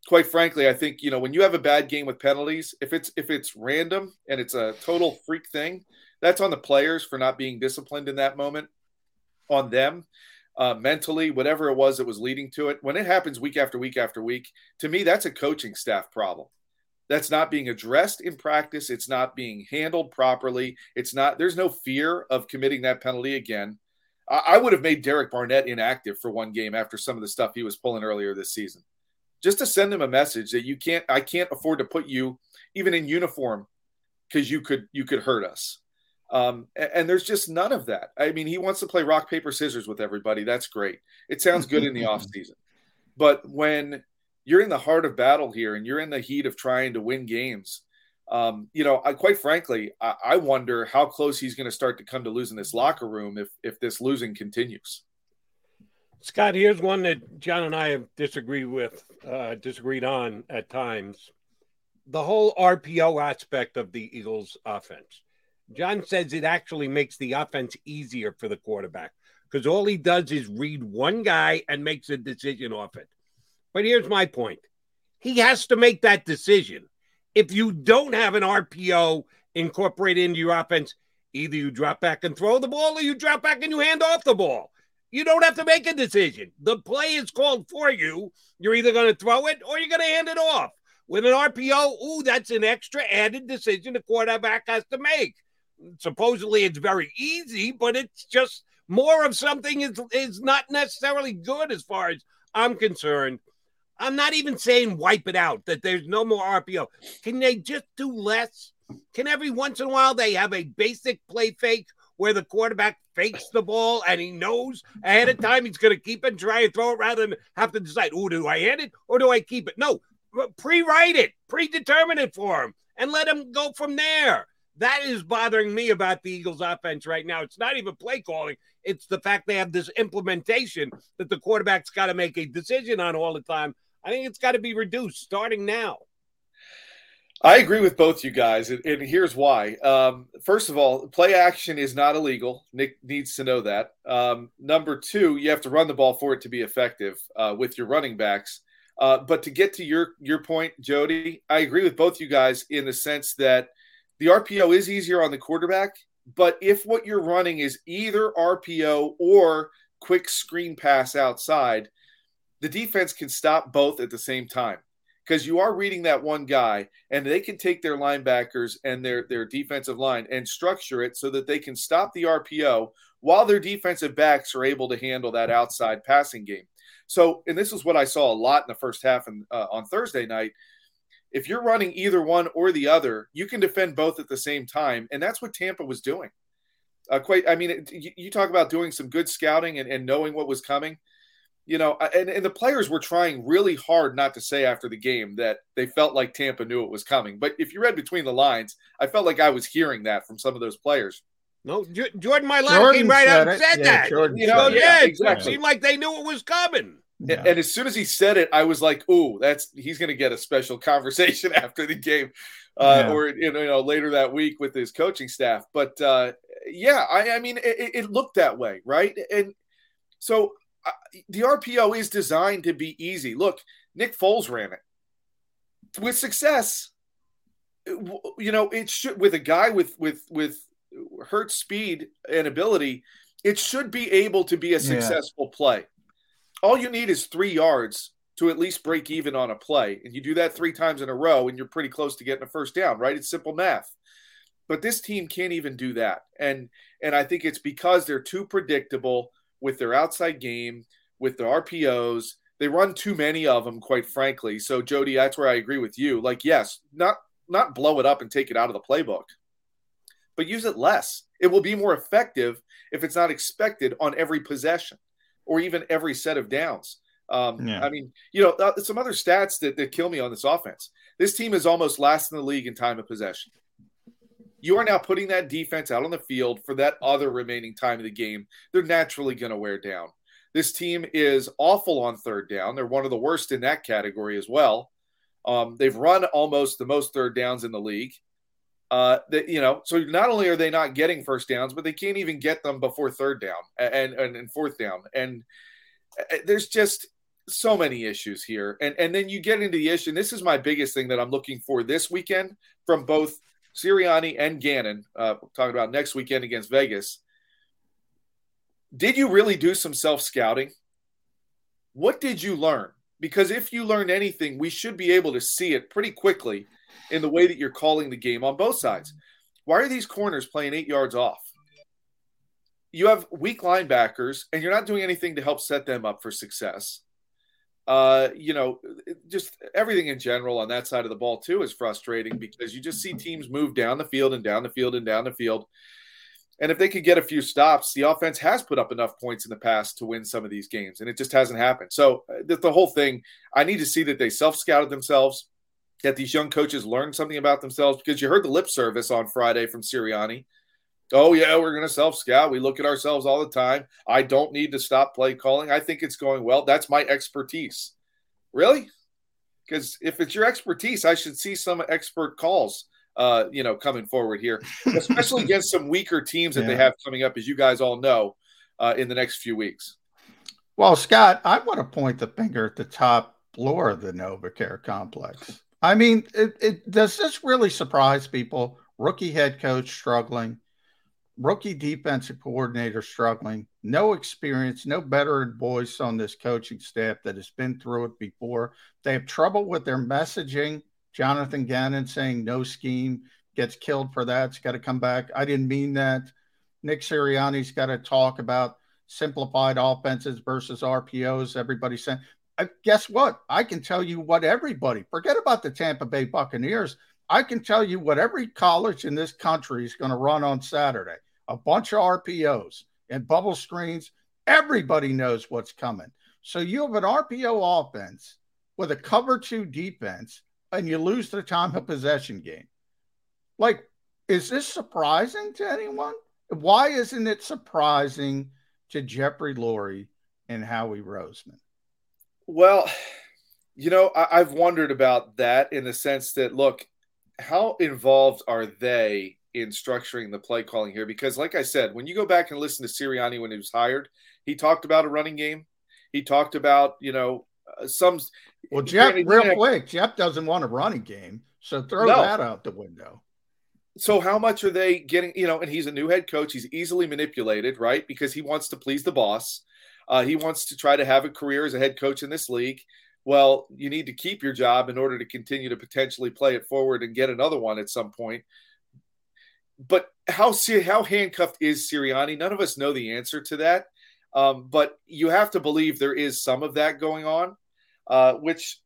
quite frankly i think you know when you have a bad game with penalties if it's if it's random and it's a total freak thing that's on the players for not being disciplined in that moment on them. Uh, mentally whatever it was that was leading to it when it happens week after week after week to me that's a coaching staff problem. That's not being addressed in practice. It's not being handled properly. It's not there's no fear of committing that penalty again. I would have made Derek Barnett inactive for one game after some of the stuff he was pulling earlier this season, just to send him a message that you can't. I can't afford to put you even in uniform because you could you could hurt us. Um, and, and, there's just none of that. I mean, he wants to play rock paper scissors with everybody. That's great. It sounds good in the off season, but when you're in the heart of battle here and you're in the heat of trying to win games um, you know, I, quite frankly, I, I wonder how close he's going to start to come to losing this locker room if if this losing continues. Scott, here's one that John and I have disagreed with, uh, disagreed on at times. The whole RPO aspect of the Eagles' offense. John says it actually makes the offense easier for the quarterback because all he does is read one guy and makes a decision off it. But here's my point he has to make that decision if you don't have an RPO incorporated into your offense, either you drop back and throw the ball or you drop back and you hand off the ball. You don't have to make a decision. The play is called for you. You're either going to throw it or you're going to hand it off. With an RPO, ooh, that's an extra added decision the quarterback has to make. Supposedly it's very easy, but it's just more of something is is not necessarily good as far as I'm concerned. I'm not even saying wipe it out, that there's no more RPO. Can they just do less? Can every once in a while they have a basic play fake where the quarterback fakes the ball and he knows ahead of time he's going to keep it and try and throw it rather than have to decide, oh, do I hand it or do I keep it? No, pre-write it, predetermine it for him, and let him go from there. That is bothering me about the Eagles offense right now. It's not even play calling. It's the fact they have this implementation that the quarterback's got to make a decision on all the time I think it's got to be reduced starting now. I agree with both you guys, and, here's why. Um, first of all, play action is not illegal. Nick needs to know that. Um, number two, you have to run the ball for it to be effective uh, with your running backs. Uh, but to get to your your point, Jody, I agree with both you guys in the sense that the RPO is easier on the quarterback. But if what you're running is either RPO or quick screen pass outside, the defense can stop both at the same time because you are reading that one guy and they can take their linebackers and their their defensive line and structure it so that they can stop the RPO while their defensive backs are able to handle that outside passing game. So, and this is what I saw a lot in the first half and uh, on Thursday night. If you're running either one or the other, you can defend both at the same time, and that's what Tampa was doing. Uh, quite, I mean, it, you, you, talk about doing some good scouting and, and knowing what was coming you know, and, and the players were trying really hard not to say after the game that they felt like Tampa knew it was coming. But if you read between the lines, I felt like I was hearing that from some of those players. No, J- Jordan Mailata came right out and said yeah, that. Jordan you know, yeah, yeah, exactly. It seemed like they knew it was coming. Yeah. And, and, as soon as he said it, I was like, "Ooh, that's he's going to get a special conversation after the game, uh, yeah. or you know, later that week with his coaching staff." But uh, yeah, I, I mean, it, it, looked that way, right? And so the RPO is designed to be easy. Look, Nick Foles ran it with success. You know, it should with a guy with with with hurt speed and ability, it should be able to be a successful yeah. play. All you need is three yards to at least break even on a play, and you do that three times in a row, and you're pretty close to getting a first down. Right? It's simple math. But this team can't even do that, and and I think it's because they're too predictable with their outside game, with the RPOs. They run too many of them, quite frankly. So, Jody, that's where I agree with you. Like, yes, not not blow it up and take it out of the playbook, but use it less. It will be more effective if it's not expected on every possession. Or even every set of downs. Um, Yeah. I mean, you know, uh, some other stats that, that kill me on this offense. This team is almost last in the league in time of possession. You are now putting that defense out on the field for that other remaining time of the game. They're naturally going to wear down. This team is awful on third down. They're one of the worst in that category as well. Um, they've run almost the most third downs in the league. Uh, that you know, so not only are they not getting first downs, but they can't even get them before third down and and, and fourth down. And uh, there's just so many issues here. And and then you get into the issue. And this is my biggest thing that I'm looking for this weekend from both Sirianni and Gannon. Uh, talking about next weekend against Vegas. Did you really do some self scouting? What did you learn? Because if you learned anything, we should be able to see it pretty quickly in the way that you're calling the game on both sides. Why are these corners playing eight yards off? You have weak linebackers, and you're not doing anything to help set them up for success. Uh, you know, just everything in general on that side of the ball too is frustrating because you just see teams move down the field and down the field and down the field. And if they could get a few stops, the offense has put up enough points in the past to win some of these games, and it just hasn't happened. So uh, the, the whole thing, I need to see that they self scouted themselves, that these young coaches learned something about themselves because you heard the lip service on Friday from Sirianni. Oh yeah, we're going to self scout. We look at ourselves all the time. I don't need to stop play calling. I think it's going well. That's my expertise. Really? Because if it's your expertise, I should see some expert calls uh, you know, coming forward here, especially against some weaker teams that they have coming up, as you guys all know, uh, in the next few weeks. Well, Scott, I want to point the finger at the top floor of the NovaCare complex. I mean, it, it, does this really surprise people? Rookie head coach struggling, rookie defensive coordinator struggling, no experience, no veteran voice on this coaching staff that has been through it before. They have trouble with their messaging. Jonathan Gannon saying no scheme gets killed for that. It's got to come back. I didn't mean that. Nick Sirianni's got to talk about simplified offenses versus RPOs. Everybody saying, guess what? I can tell you what everybody, forget about the Tampa Bay Buccaneers. I can tell you what every college in this country is going to run on Saturday a bunch of RPOs and bubble screens. Everybody knows what's coming. So you have an RPO offense with a cover two defense, and you lose the time of possession game. Like, is this surprising to anyone? Why isn't it surprising to Jeffrey Lurie and Howie Roseman? Well, you know, I, I've wondered about that in the sense that, look, how involved are they in structuring the play calling here? Because, like I said, when you go back and listen to Sirianni when he was hired, he talked about a running game. He talked about, you know, uh, some. Well, Jeff, real quick, Jeff doesn't want a running game, so throw No. that out the window. So how much are they getting? You know, and he's a new head coach. He's easily manipulated, right? Because he wants to please the boss. Uh, he wants to try to have a career as a head coach in this league. Well, you need to keep your job in order to continue to potentially play it forward and get another one at some point. But how how handcuffed is Sirianni? None of us know the answer to that. Um, but you have to believe there is some of that going on, uh, which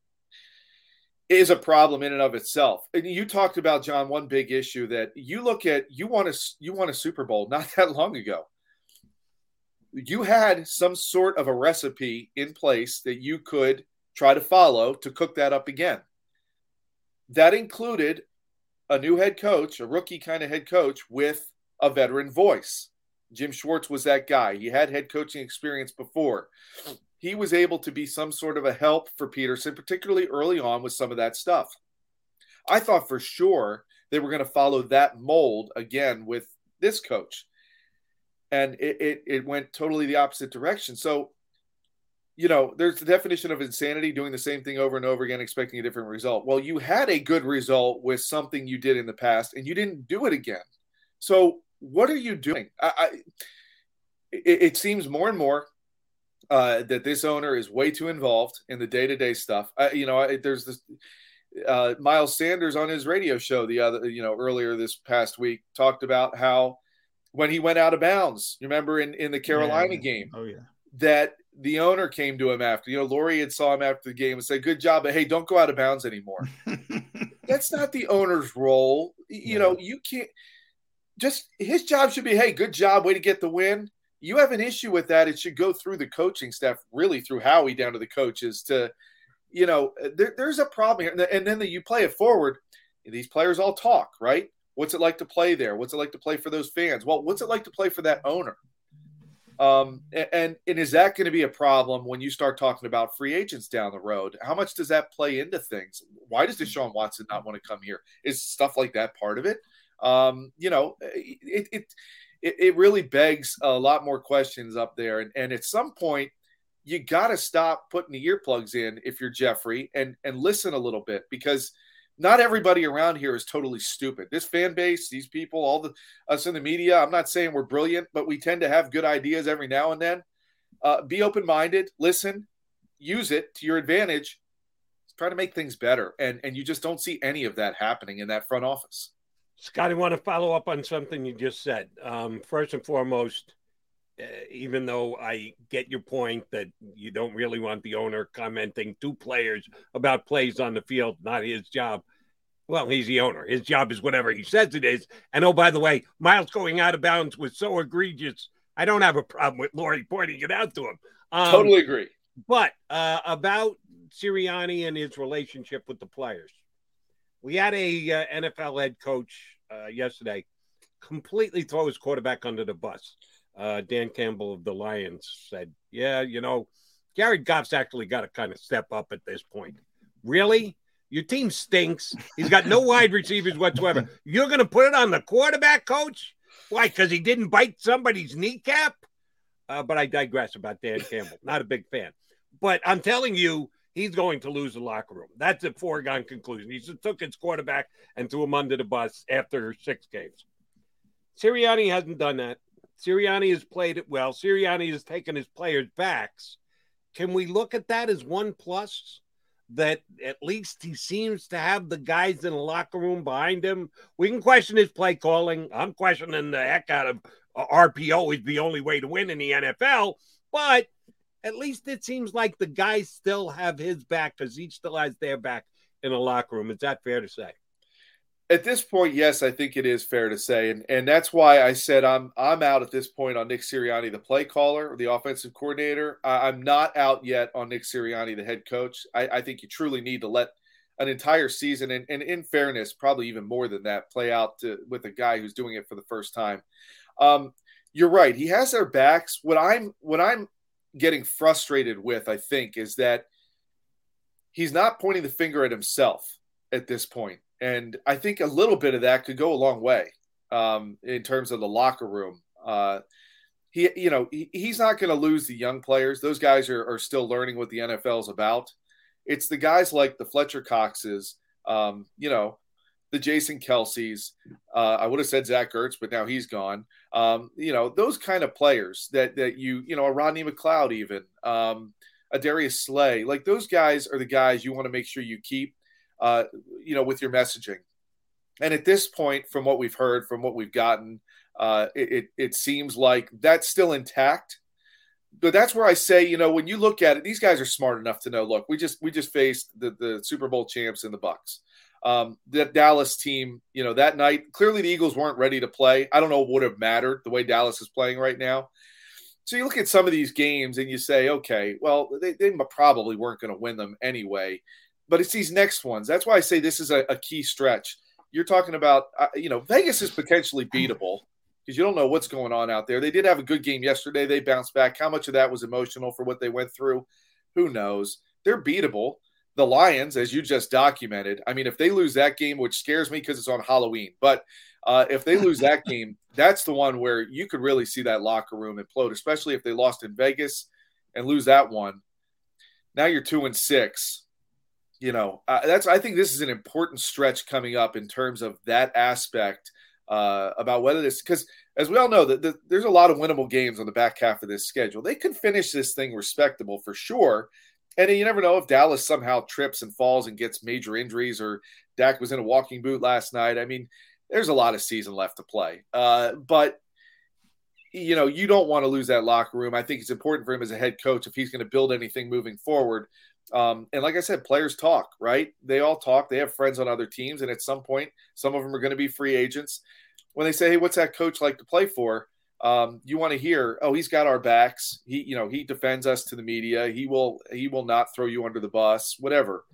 is a problem in and of itself. And you talked about John one big issue that you look at you want a you won a Super Bowl not that long ago. You had some sort of a recipe in place that you could try to follow to cook that up again. That included a new head coach, a rookie kind of head coach with a veteran voice. Jim Schwartz was that guy. He had head coaching experience before. He was able to be some sort of a help for Pederson, particularly early on with some of that stuff. I thought for sure they were going to follow that mold again with this coach. And it, it, it went totally the opposite direction. So, you know, there's the definition of insanity doing the same thing over and over again, expecting a different result. Well, you had a good result with something you did in the past and you didn't do it again. So, what are you doing? I, I it, it seems more and more uh, that this owner is way too involved in the day to day stuff. I, you know, I, there's this uh, Miles Sanders on his radio show the other, you know, earlier this past week talked about how when he went out of bounds, you remember in, in the Carolina Yeah. game, Oh, yeah. that the owner came to him after, you know, Lurie had saw him after the game and said, good job, but hey, don't go out of bounds anymore. That's not the owner's role. You know, you can't just his job should be, hey, good job, way to get the win. you have an issue with that, it should go through the coaching staff, really through Howie down to the coaches to, you know, there, there's a problem here. And then the, you play it forward. These players all talk, right? What's it like to play there? What's it like to play for those fans? Well, what's it like to play for that owner? Um, and and is that going to be a problem when you start talking about free agents down the road? How much does that play into things? Why does Deshaun Watson not want to come here? Is stuff like that part of it? Um, you know, it, it it really begs a lot more questions up there. And, and at some point, you got to stop putting the earplugs in if you're Jeffrey and and listen a little bit because – not everybody around here is totally stupid. This fan base, these people, all the us in the media. I'm not saying we're brilliant, but we tend to have good ideas every now and then. Uh, be open minded, listen, use it to your advantage. Try to make things better, and and you just don't see any of that happening in that front office. Scott, I want to follow up on something you just said. Um, first and foremost, even though I get your point that you don't really want the owner commenting to players about plays on the field, not his job. Well, he's the owner. His job is whatever he says it is. And oh, by the way, Miles going out of bounds was so egregious. I don't have a problem with Lurie pointing it out to him. Um, totally agree. But uh, about Sirianni and his relationship with the players, we had a uh, NFL head coach uh, yesterday completely throw his quarterback under the bus uh, Dan Campbell of the Lions said, "Yeah, you know, Jared Goff's actually got to kind of step up at this point. Really, your team stinks. He's got no wide receivers whatsoever. You're going to put it on the quarterback coach? Why? Because he didn't bite somebody's kneecap? Uh, but I digress about Dan Campbell. Not a big fan. But I'm telling you, he's going to lose the locker room. That's a foregone conclusion. He just took his quarterback and threw him under the bus after six games. Sirianni hasn't done that. Sirianni has played it well. Sirianni has taken his players' backs. Can we look at that as one plus? That at least he seems to have the guys in the locker room behind him. We can question his play calling. I'm questioning the heck out of uh, RPO is the only way to win in the NFL. But at least it seems like the guys still have his back because he still has their back in the locker room. Is that fair to say? At this point, yes, I think it is fair to say, and and that's why I said I'm I'm out at this point on Nick Sirianni, the play caller, the offensive coordinator. I, am not out yet on Nick Sirianni, the head coach. I, I think you truly need to let an entire season, and, and in fairness, probably even more than that, play out to, with a guy who's doing it for the first time. Um, you're right; he has their backs. What I'm what I'm getting frustrated with, I think, is that he's not pointing the finger at himself at this point and I think a little bit of that could go a long way um, in terms of the locker room. Uh, he, you know, he, he's not going to lose the young players. Those guys are, are still learning what the NFL is about. It's the guys like the Fletcher Coxes, um, you know, the Jason Kelces. Uh, I would have said Zach Ertz, but now he's gone. Um, you know, those kind of players that that you, you know, a Rodney McLeod, even um, a Darius Slay, like those guys are the guys you want to make sure you keep uh, you know, with your messaging. And at this point, from what we've heard, from what we've gotten, uh, it, it, it seems like that's still intact. But that's where I say, you know, when you look at it, these guys are smart enough to know. Look, we just we just faced the, the Super Bowl champs in the Bucks. Um, that Dallas team, you know, that night clearly the Eagles weren't ready to play. I don't know what would have mattered the way Dallas is playing right now. So you look at some of these games and you say, okay, well, they, they probably weren't going to win them anyway but it's these next ones. That's why I say this is a, a key stretch. You're talking about, uh, you know, Vegas is potentially beatable because you don't know what's going on out there. They did have a good game yesterday. They bounced back. How much of that was emotional for what they went through? Who knows? They're beatable. The Lions, as you just documented, I mean, if they lose that game, which scares me because it's on Halloween, but uh, if they lose that game, that's the one where you could really see that locker room implode, especially if they lost in Vegas and lose that one. Now you're two and six you know, uh, that's I think this is an important stretch coming up in terms of that aspect uh, about whether this because as we all know that the, there's a lot of winnable games on the back half of this schedule. They could finish this thing respectable for sure. And you never know if Dallas somehow trips and falls and gets major injuries, or Dak was in a walking boot last night. I mean, there's a lot of season left to play. Uh, but you know, you don't want to lose that locker room. I think it's important for him as a head coach if he's going to build anything moving forward um, and like I said, players talk, right? They all talk. They have friends on other teams, and at some point, some of them are going to be free agents. When they say, "Hey, what's that coach like to play for?" um, you want to hear, oh, he's got our backs. He, you know, he defends us to the media. He will, he will not throw you under the bus. Whatever.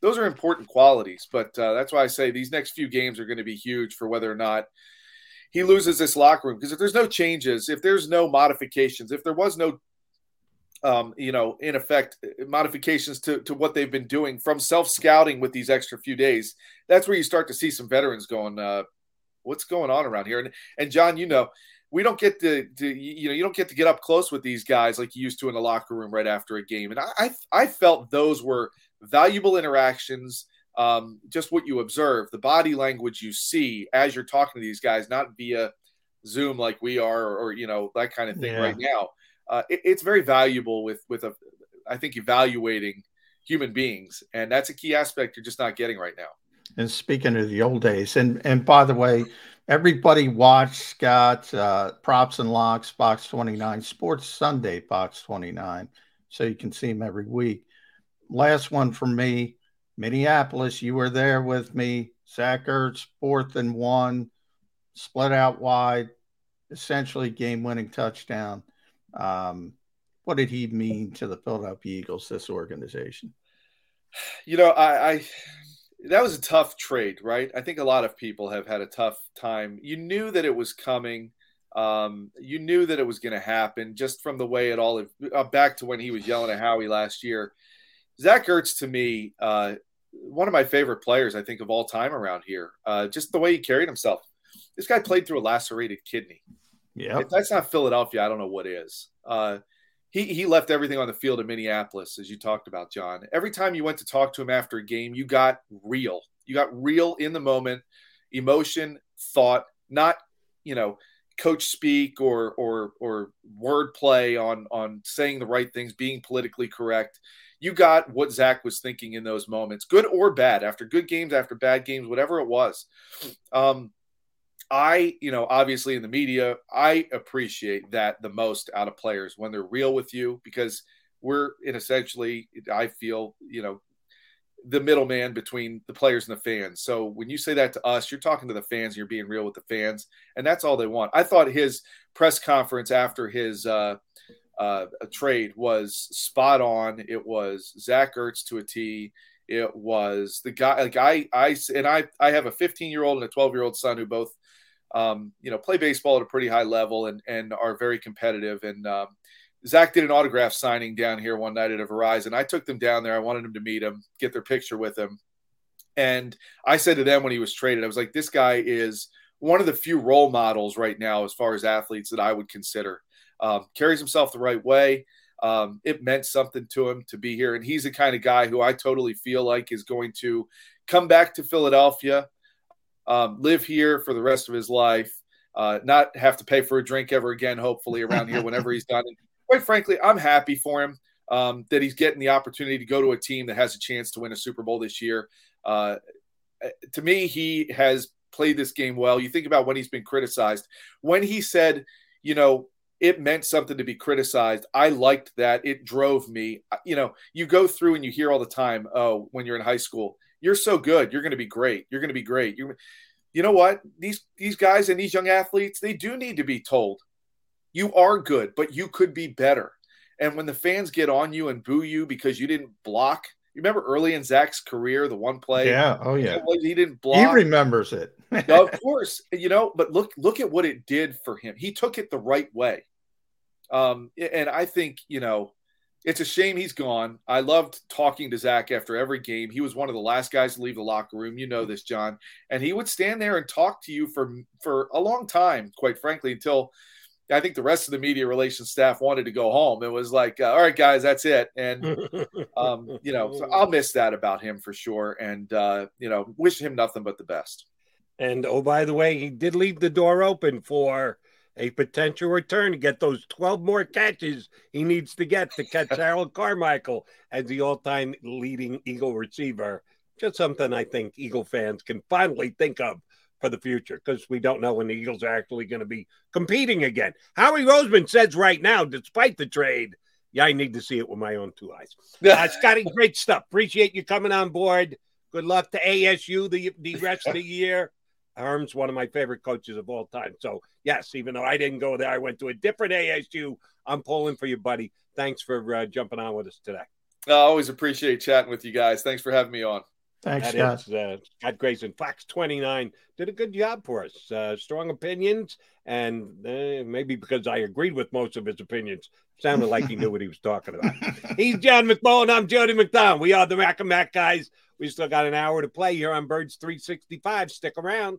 Those are important qualities, but uh, that's why I say these next few games are going to be huge for whether or not he loses this locker room. Because if there's no changes, if there's no modifications, if there was no um, you know, in effect, modifications to, to what they've been doing from self scouting with these extra few days. That's where you start to see some veterans going, uh, what's going on around here? And, and John, you know, we don't get to, to, you know, you don't get to get up close with these guys like you used to in the locker room right after a game. And I, I, I felt those were valuable interactions. Um, just what you observe, the body language you see as you're talking to these guys, not via Zoom like we are, or, or you know, that kind of thing yeah. right now uh, it, it's very valuable with with a I think evaluating human beings, and that's a key aspect you're just not getting right now. And speaking of the old days, and and by the way, everybody watch Scott uh, props and locks Fox 29 Sports Sunday Fox 29, so you can see him every week. Last one for me, Minneapolis. You were there with me. Zach Ertz, fourth and one, split out wide, essentially game winning touchdown. Um, what did he mean to the Philadelphia Eagles, this organization? You know, I, I that was a tough trade, right? I think a lot of people have had a tough time. You knew that it was coming. Um, you knew that it was going to happen just from the way it all uh, back to when he was yelling at Howie last year. Zach Ertz to me, uh, one of my favorite players, I think, of all time around here. Uh, just the way he carried himself. This guy played through a lacerated kidney. Yeah. If that's not Philadelphia, I don't know what is. Uh, he, he left everything on the field in Minneapolis, as you talked about, John. Every time you went to talk to him after a game, you got real. You got real in the moment, emotion, thought, not, you know, coach speak or or or wordplay on on saying the right things, being politically correct. You got what Zach was thinking in those moments, good or bad, after good games, after bad games, whatever it was. Um, I, you know, obviously in the media, I appreciate that the most out of players when they're real with you because we're in essentially, I feel, you know, the middleman between the players and the fans. So when you say that to us, you're talking to the fans, and you're being real with the fans, and that's all they want. I thought his press conference after his uh, uh, trade was spot on. It was Zach Ertz to a T. It was the guy like I I and I I have a 15 year old and a 12 year old son who both um, you know, play baseball at a pretty high level and and are very competitive. And um, Zach did an autograph signing down here one night at a Verizon. I took them down there. I wanted them to meet him, get their picture with him. And I said to them when he was traded, I was like, this guy is one of the few role models right now as far as athletes that I would consider. Um, carries himself the right way. Um, it meant something to him to be here. And he's the kind of guy who I totally feel like is going to come back to Philadelphia um, live here for the rest of his life, uh, not have to pay for a drink ever again, hopefully, around here whenever he's done. And quite frankly, I'm happy for him um, that he's getting the opportunity to go to a team that has a chance to win a Super Bowl this year. Uh, to me, he has played this game well. You think about when he's been criticized. When he said, you know, it meant something to be criticized. I liked that. It drove me. You know, you go through and you hear all the time, oh, when you're in high school, you're so good. You're going to be great. You're going to be great. You, you know what? These these guys and these young athletes, they do need to be told, you are good, but you could be better. And when the fans get on you and boo you because you didn't block, you remember early in Zach's career, the one play. Yeah. Oh yeah. He didn't block. He remembers it. of course, you know. But look, look at what it did for him. He took it the right way. Um, and I think you know it's a shame he's gone. I loved talking to Zach after every game. He was one of the last guys to leave the locker room. You know this, John. And he would stand there and talk to you for for a long time, quite frankly, until I think the rest of the media relations staff wanted to go home. It was like, uh, all right, guys, that's it. And um, you know, so I'll miss that about him for sure. And uh, you know, wish him nothing but the best. And oh, by the way, he did leave the door open for a potential return to get those 12 more catches he needs to get to catch Harold Carmichael as the all time leading Eagle receiver. Just something I think Eagle fans can finally think of for the future because we don't know when the Eagles are actually going to be competing again. Howie Roseman says right now, despite the trade, yeah, I need to see it with my own two eyes. Uh, Scotty, great stuff. Appreciate you coming on board. Good luck to ASU the, the rest of the year. Herm's one of my favorite coaches of all time. So, yes, even though I didn't go there, I went to a different ASU. I'm pulling for you, buddy. Thanks for uh, jumping on with us today. I always appreciate chatting with you guys. Thanks for having me on. Thanks, Scott. Is, uh, Scott Grayson, Fox 29, did a good job for us. Uh, strong opinions, and uh, maybe because I agreed with most of his opinions, sounded like he knew what he was talking about. He's John McMullen. I'm Jody McDonald. We are the Mac and Mac guys. We still got an hour to play here on Birds 365. Stick around.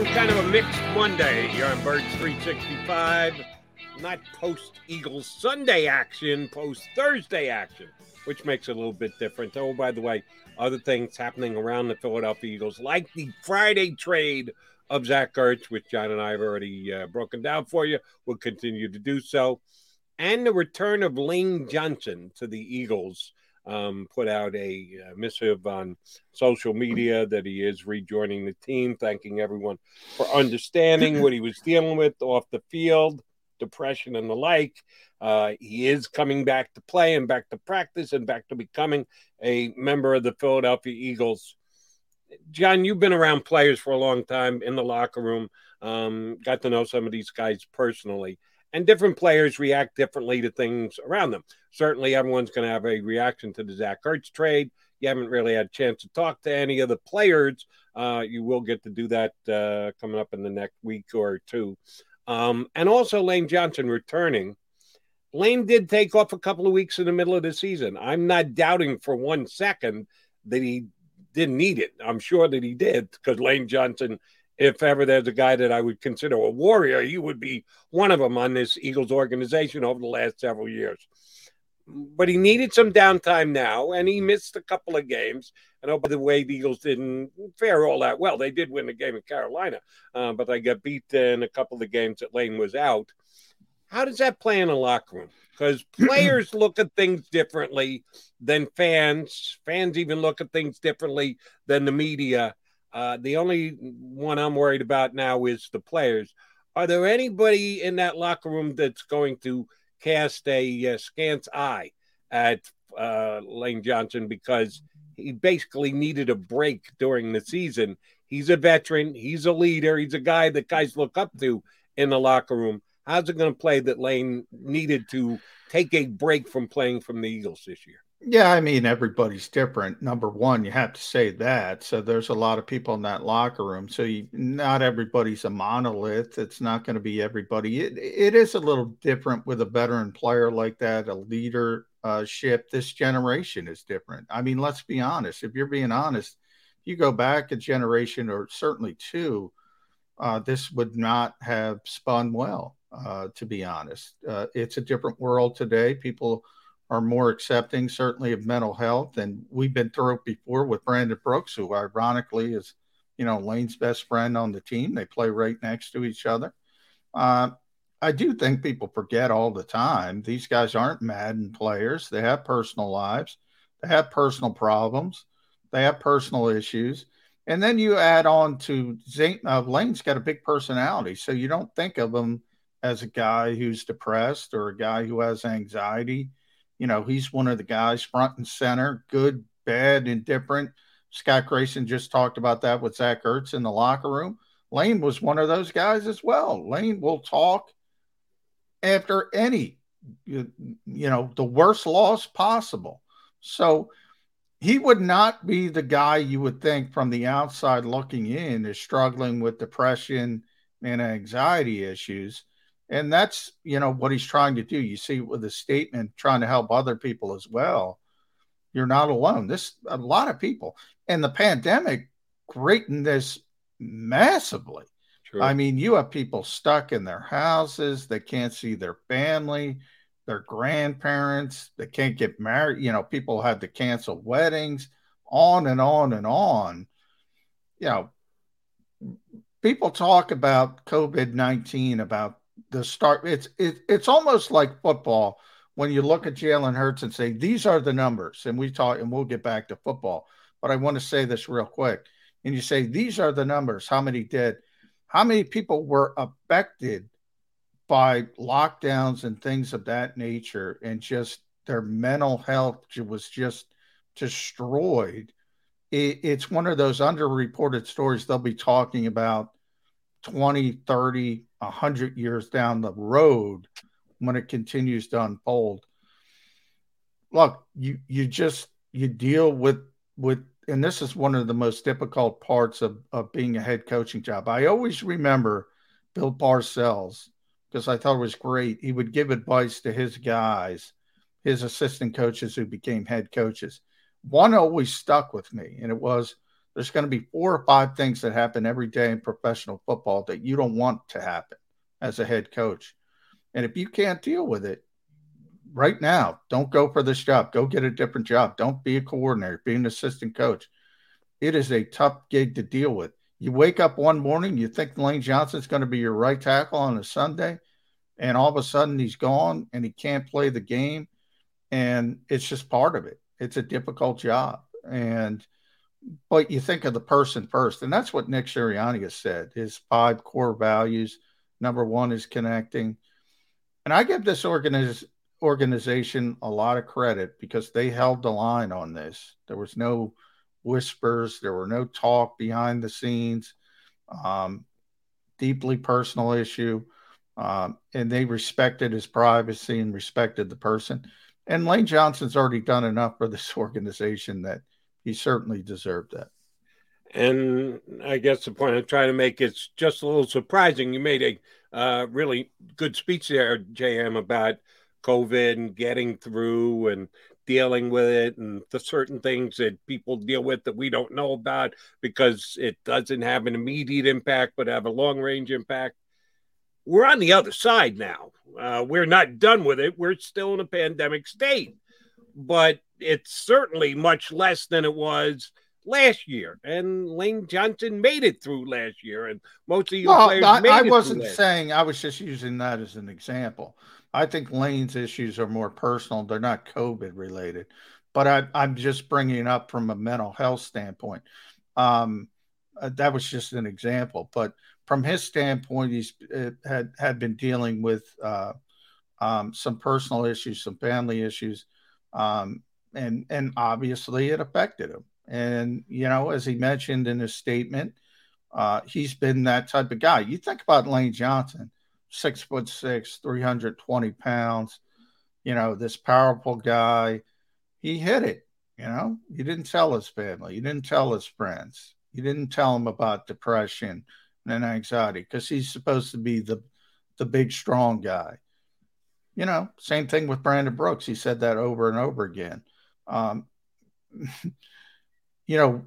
on kind of a mixed Monday here on Birds 365. Not post Eagles Sunday action, post Thursday action, which makes it a little bit different. Oh, by the way, other things happening around the Philadelphia Eagles, like the Friday trade of Zach Ertz, which John and I have already uh, broken down for you. We'll continue to do so. And the return of Lane Johnson to the Eagles um, put out a uh, missive on social media that he is rejoining the team, thanking everyone for understanding what he was dealing with off the field, depression and the like. Uh, he is coming back to play and back to practice and back to becoming a member of the Philadelphia Eagles. John, you've been around players for a long time in the locker room, um, got to know some of these guys personally and different players react differently to things around them. Certainly, everyone's going to have a reaction to the Zach Ertz trade. You haven't really had a chance to talk to any of the players. Uh, you will get to do that uh, coming up in the next week or two. Um, and also, Lane Johnson returning. Lane did take off a couple of weeks in the middle of the season. I'm not doubting for one second that he didn't need it. I'm sure that he did because Lane Johnson if ever there's a guy that I would consider a warrior, he would be one of them on this Eagles organization over the last several years. But he needed some downtime now, and he missed a couple of games. And oh, by the way, the Eagles didn't fare all that well. They did win the game in Carolina, uh, but they got beat in a couple of the games that Lane was out. How does that play in a locker room? Because players look at things differently than fans. Fans even look at things differently than the media. Uh, the only one I'm worried about now is the players. Are there anybody in that locker room that's going to cast a uh, scant eye at uh, Lane Johnson because he basically needed a break during the season. He's a veteran, he's a leader, he's a guy that guys look up to in the locker room. How's it going to play that Lane needed to take a break from playing from the Eagles this year? Yeah, I mean, everybody's different. Number one, you have to say that. So there's a lot of people in that locker room. So you, not everybody's a monolith. It's not going to be everybody. It, it is a little different with a veteran player like that, a leadership. This generation is different. I mean, let's be honest. If you're being honest, you go back a generation or certainly two, uh, this would not have spun well, uh, to be honest. Uh, it's a different world today. People – are more accepting, certainly, of mental health. And we've been through it before with Brandon Brooks, who ironically is, you know, Lane's best friend on the team. They play right next to each other. Uh, I do think people forget all the time. These guys aren't Madden players. They have personal lives, they have personal problems, they have personal issues. And then you add on to Zane, uh, Lane's got a big personality. So you don't think of him as a guy who's depressed or a guy who has anxiety you know, he's one of the guys front and center, good, bad, indifferent. Scott Grayson just talked about that with Zach Ertz in the locker room. Lane was one of those guys as well. Lane will talk after any, you, know, the worst loss possible. So he would not be the guy you would think from the outside looking in is struggling with depression and anxiety issues and that's you know what he's trying to do. You see with the statement trying to help other people as well you're not alone. This a lot of people and the pandemic greatened this massively. True. i mean you have people stuck in their houses. They can't see their family their grandparents. They can't get married. You know people had to cancel weddings on and on and on. You know people talk about covid-19 about the start. It's it, it's almost like football when you look at Jalen Hurts and say these are the numbers, and we talk, and we'll get back to football. But I want to say this real quick, and you say these are the numbers. How many did? How many people were affected by lockdowns and things of that nature, and just their mental health was just destroyed? It, it's one of those underreported stories they'll be talking about 20, 30, 100 years down the road when it continues to unfold. Look, you you just you deal with with and this is one of the most difficult parts of, of being a head coaching job. I always remember Bill Parcells because I thought it was great. He would give advice to his guys, his assistant coaches who became head coaches. One always stuck with me, and it was – there's going to be four or five things that happen every day in professional football that you don't want to happen as a head coach. And if you can't deal with it right now, don't go for this job. Go get a different job. Don't be a coordinator, be an assistant coach. It is a tough gig to deal with. You wake up one morning, you think Lane Johnson's going to be your right tackle on a Sunday, and all of a sudden he's gone and he can't play the game. And it's just part of it. It's a difficult job. And – but you think of the person first, and that's what Nick Sirianni has said. His five core values. Number one is connecting, and I give this organiz- organization a lot of credit because they held the line on this. There was no whispers, there were no talk behind the scenes. Um, deeply personal issue, um, and they respected his privacy and respected the person. And Lane Johnson's already done enough for this organization that he certainly deserved that. And I guess the point I'm trying to make is just a little surprising. You made a uh, really good speech there, JM, about COVID and getting through and dealing with it and the certain things that people deal with that we don't know about because it doesn't have an immediate impact but have a long range impact. We're on the other side now. Uh, we're not done with it. We're still in a pandemic state, but it's certainly much less than it was last year. And Lane Johnson made it through last year, and most of you well, players I, I wasn't saying I was just using that as an example. I think Lane's issues are more personal; they're not COVID related. But I, I'm just bringing it up from a mental health standpoint. Um, uh, that was just an example, but from his standpoint, he's uh, had had been dealing with uh, um, some personal issues, some family issues, um, and and obviously it affected him. And you know, as he mentioned in his statement, uh, he's been that type of guy. You think about Lane Johnson, six foot six, three hundred twenty pounds. You know, this powerful guy. He hit it. You know, he didn't tell his family. He didn't tell his friends. He didn't tell him about depression and anxiety because he's supposed to be the the big strong guy. You know, same thing with Brandon Brooks. He said that over and over again. Um, you know,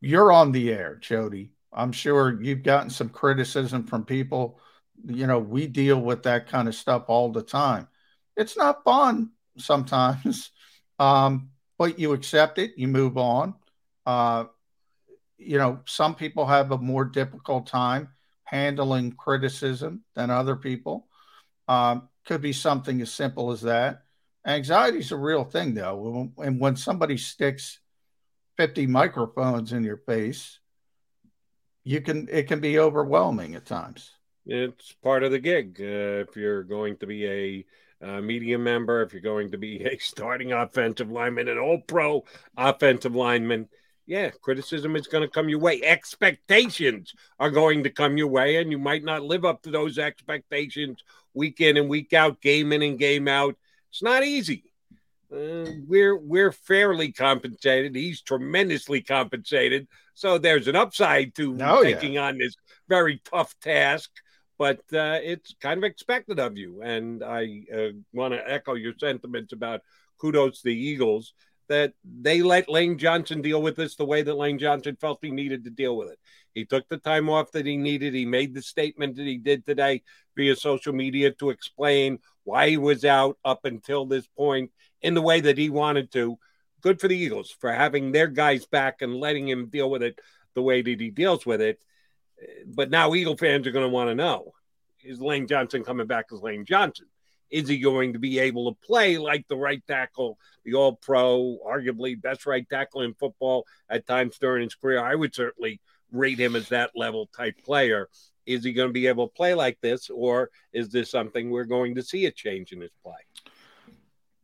you're on the air, Jody. I'm sure you've gotten some criticism from people. You know, we deal with that kind of stuff all the time. It's not fun sometimes, um, but you accept it, you move on. Uh, you know, some people have a more difficult time handling criticism than other people. Um, could be something as simple as that. Anxiety is a real thing, though. And when somebody sticks 50 microphones in your face, you can it can be overwhelming at times. It's part of the gig. Uh, if you're going to be a uh, media member, if you're going to be a starting offensive lineman, an all pro offensive lineman, yeah, criticism is going to come your way. Expectations are going to come your way, and you might not live up to those expectations week in and week out, game in and game out. It's not easy. Uh, we're we're fairly compensated. He's tremendously compensated, so there's an upside to oh, taking yeah. on this very tough task. But uh, it's kind of expected of you, and I uh, want to echo your sentiments about kudos to the Eagles that they let Lane Johnson deal with this the way that Lane Johnson felt he needed to deal with it. He took the time off that he needed. He made the statement that he did today via social media to explain why he was out up until this point in the way that he wanted to. Good for the Eagles for having their guys back and letting him deal with it the way that he deals with it. But now Eagle fans are going to want to know is Lane Johnson coming back as Lane Johnson? Is he going to be able to play like the right tackle, the all pro, arguably best right tackle in football at times during his career? I would certainly rate him as that level type player. Is he going to be able to play like this, or is this something we're going to see a change in his play?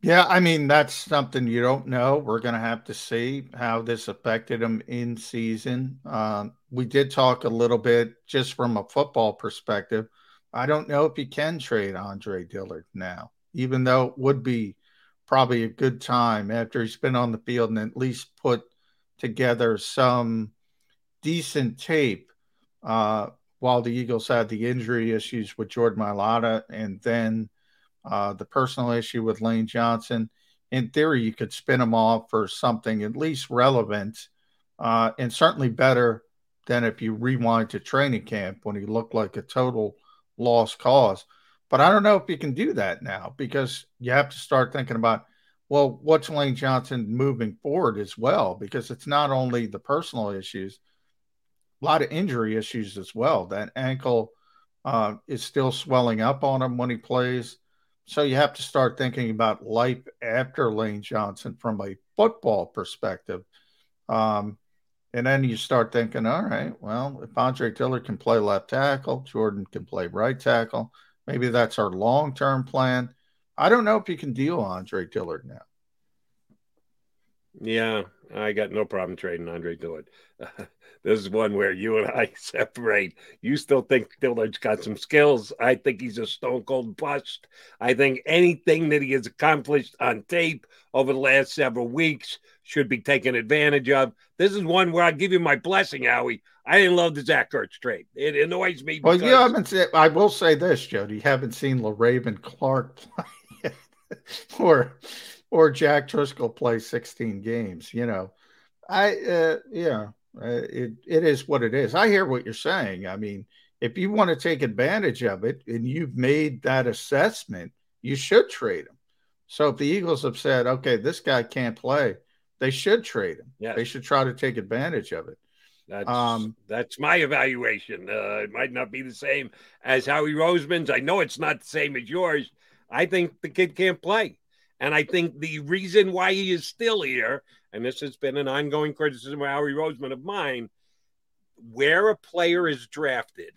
Yeah, I mean, that's something you don't know. We're going to have to see how this affected him in season. Um, we did talk a little bit just from a football perspective I don't know if he can trade Andre Dillard now, even though it would be probably a good time after he's been on the field and at least put together some decent tape uh, while the Eagles had the injury issues with Jordan Mailata and then uh, the personal issue with Lane Johnson. In theory, you could spin him off for something at least relevant uh, and certainly better than if you rewind to training camp when he looked like a total lost cause. But I don't know if you can do that now because you have to start thinking about, well, what's Lane Johnson moving forward as well? Because it's not only the personal issues, a lot of injury issues as well. That ankle uh, is still swelling up on him when he plays. So you have to start thinking about life after Lane Johnson from a football perspective. Um, and then you start thinking, all right, well, if Andre Dillard can play left tackle, Jordan can play right tackle. Maybe that's our long term plan. I don't know if you can deal Andre Dillard now. Yeah, I got no problem trading Andre Dillard. this is one where you and I separate. You still think Dillard's got some skills. I think he's a stone cold bust. I think anything that he has accomplished on tape over the last several weeks should be taken advantage of. This is one where I give you my blessing, Howie. I didn't love the Zach Ertz trade. It annoys me. Well, you haven't seen, I will say this, Jody. You haven't seen Le'Raven Clark play or or Jack Driscoll play 16 games. You know, I uh, yeah, uh, it it is what it is. I hear what you're saying. I mean, if you want to take advantage of it and you've made that assessment, you should trade him. So if the Eagles have said, okay, this guy can't play, they should trade him. Yeah. They should try to take advantage of it. That's um, that's my evaluation. Uh, it might not be the same as Howie Roseman's. I know it's not the same as yours. I think the kid can't play. And I think the reason why he is still here, and this has been an ongoing criticism of Howie Roseman of mine, where a player is drafted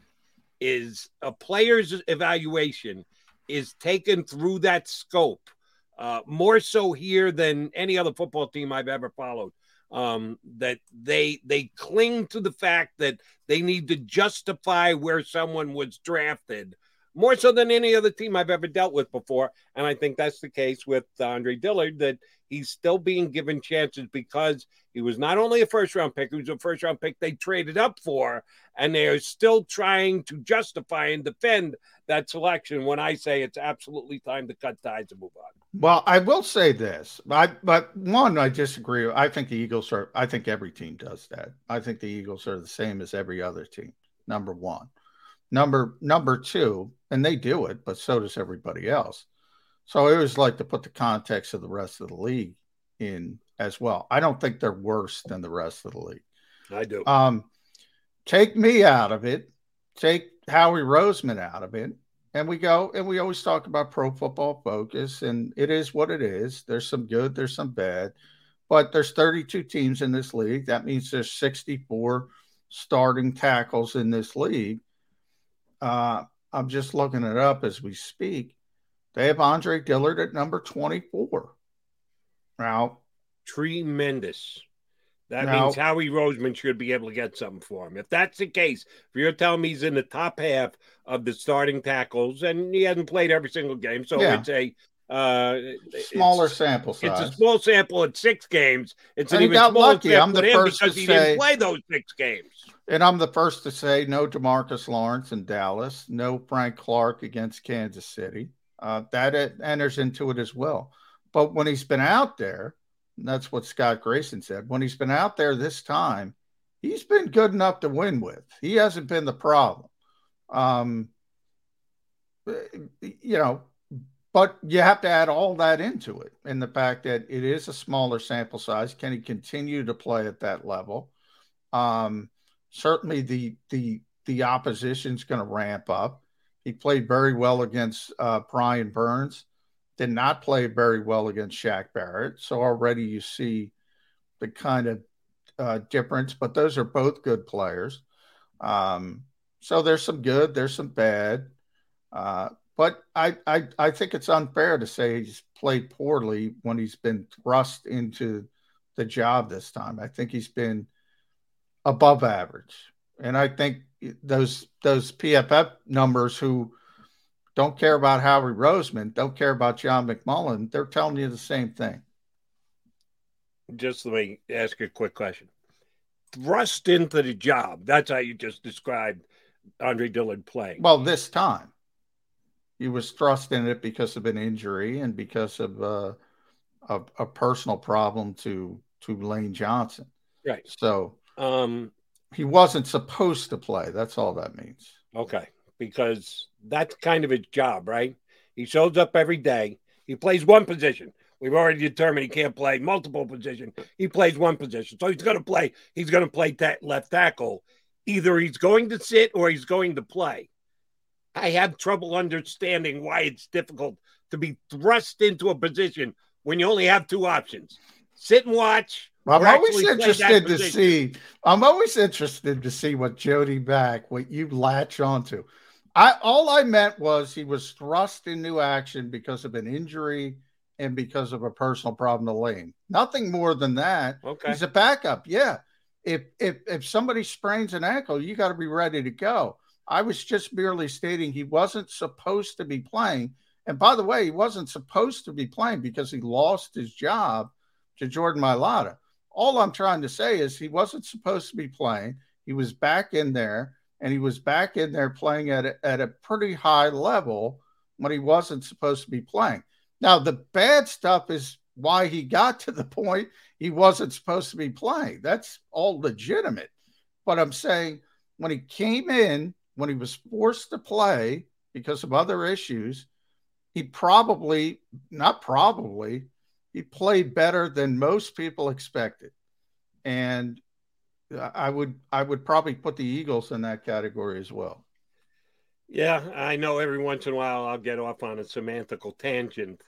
is a player's evaluation is taken through that scope, uh, more so here than any other football team I've ever followed. Um, that they they cling to the fact that they need to justify where someone was drafted more so than any other team I've ever dealt with before. And I think that's the case with Andre Dillard, that he's still being given chances because he was not only a first round pick, he was a first round pick they traded up for, and they are still trying to justify and defend that selection when I say it's absolutely time to cut ties and move on. Well, I will say this, I, but one, I disagree. I think the Eagles are, I think every team does that. I think the Eagles are the same as every other team, number one. Number number two, and they do it, but so does everybody else. So I always like to put the context of the rest of the league in as well. I don't think they're worse than the rest of the league. I do. Um, take me out of it. Take Howie Roseman out of it. And we go and we always talk about pro football focus, and it is what it is. There's some good, there's some bad, but there's 32 teams in this league. That means there's 64 starting tackles in this league. Uh, I'm just looking it up as we speak. They have Andre Dillard at number 24. Now, tremendous. That now, means Howie Roseman should be able to get something for him. If that's the case, if you're telling me he's in the top half of the starting tackles, and he hasn't played every single game, so yeah. it's a uh, smaller sample size. It's a small sample at six games. It's an even smaller lucky. sample I'm the first because to he say, didn't play those six games. And I'm the first to say no Demarcus Lawrence in Dallas, no Frank Clark against Kansas City. Uh, that enters into it as well. But when he's been out there, that's what Scott Grayson said. When he's been out there this time, he's been good enough to win with. He hasn't been the problem. Um, you know, but you have to add all that into it and the fact that it is a smaller sample size. Can he continue to play at that level? Um, certainly the the the opposition's going to ramp up. He played very well against uh, Brian Burns, did not play very well against Shaq Barrett. So already you see the kind of uh, difference, but those are both good players. Um, so there's some good, there's some bad. Uh, but I, I, I think it's unfair to say he's played poorly when he's been thrust into the job this time. I think he's been above average. And I think those those PFF numbers who don't care about Howie Roseman, don't care about John McMullen, they're telling you the same thing. Just let me ask you a quick question. Thrust into the job. That's how you just described Andre Dillard playing. Well, this time he was thrust in it because of an injury and because of uh, a, a personal problem to to Lane Johnson. Right. So um, he wasn't supposed to play. That's all that means. Okay, because that's kind of his job, right? He shows up every day. He plays one position. We've already determined he can't play multiple positions. He plays one position, so he's going to play. He's going to play that left tackle. Either he's going to sit or he's going to play. I have trouble understanding why it's difficult to be thrust into a position when you only have two options: sit and watch I'm always interested to see. I'm always interested to see what Jody back, what you latch onto. I all I meant was he was thrust into action because of an injury and because of a personal problem to Lane. Nothing more than that. Okay. He's a backup. Yeah. If if if somebody sprains an ankle, you got to be ready to go. I was just merely stating he wasn't supposed to be playing. And by the way, he wasn't supposed to be playing because he lost his job to Jordan Mailata all I'm trying to say is he wasn't supposed to be playing. He was back in there, and he was back in there playing at a, at a pretty high level when he wasn't supposed to be playing. Now, the bad stuff is why he got to the point he wasn't supposed to be playing. That's all legitimate. But I'm saying when he came in, when he was forced to play because of other issues, he probably, not probably, he played better than most people expected. And I would I would probably put the Eagles in that category as well. Yeah, I know every once in a while I'll get off on a semantical tangent.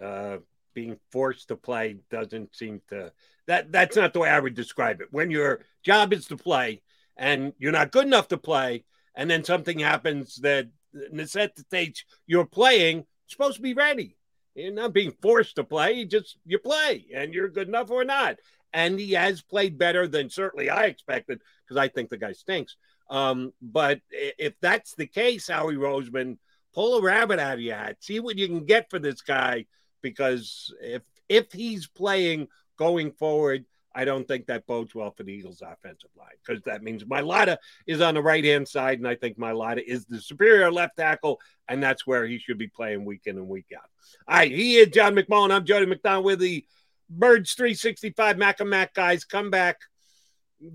Uh, being forced to play doesn't seem to that that's not the way I would describe it. When your job is to play and you're not good enough to play, and then something happens that necessitates you're playing, supposed to be ready. You're not being forced to play. You just you play, and you're good enough or not. And he has played better than certainly I expected because I think the guy stinks. Um, but if that's the case, Howie Roseman, pull a rabbit out of your hat, see what you can get for this guy. Because if if he's playing going forward, I don't think that bodes well for the Eagles' offensive line because that means Mailata is on the right hand side, and I think Mailata is the superior left tackle, and that's where he should be playing week in and week out. All right, he is John McMullen. I'm Jody McDonald with the Birds 365 Mac and Mac guys. Come back.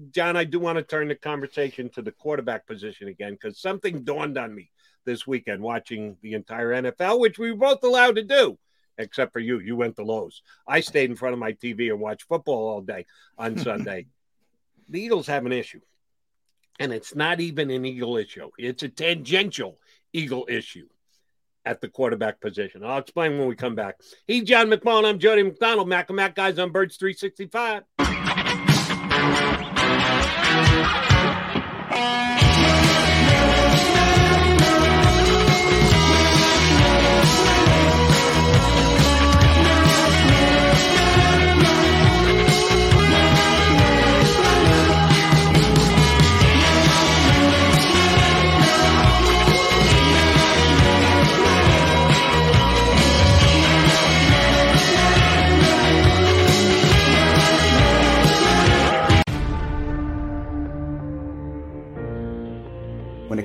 John, I do want to turn the conversation to the quarterback position again because something dawned on me this weekend watching the entire NFL, which we were both allowed to do except for you. You went to Lowe's. I stayed in front of my TV and watched football all day on Sunday. the Eagles have an issue, and it's not even an Eagle issue, it's a tangential Eagle issue at the quarterback position. I'll explain when we come back. He's John McMullen. I'm Jody McDonald. Mac and Mac guys on Birds 365.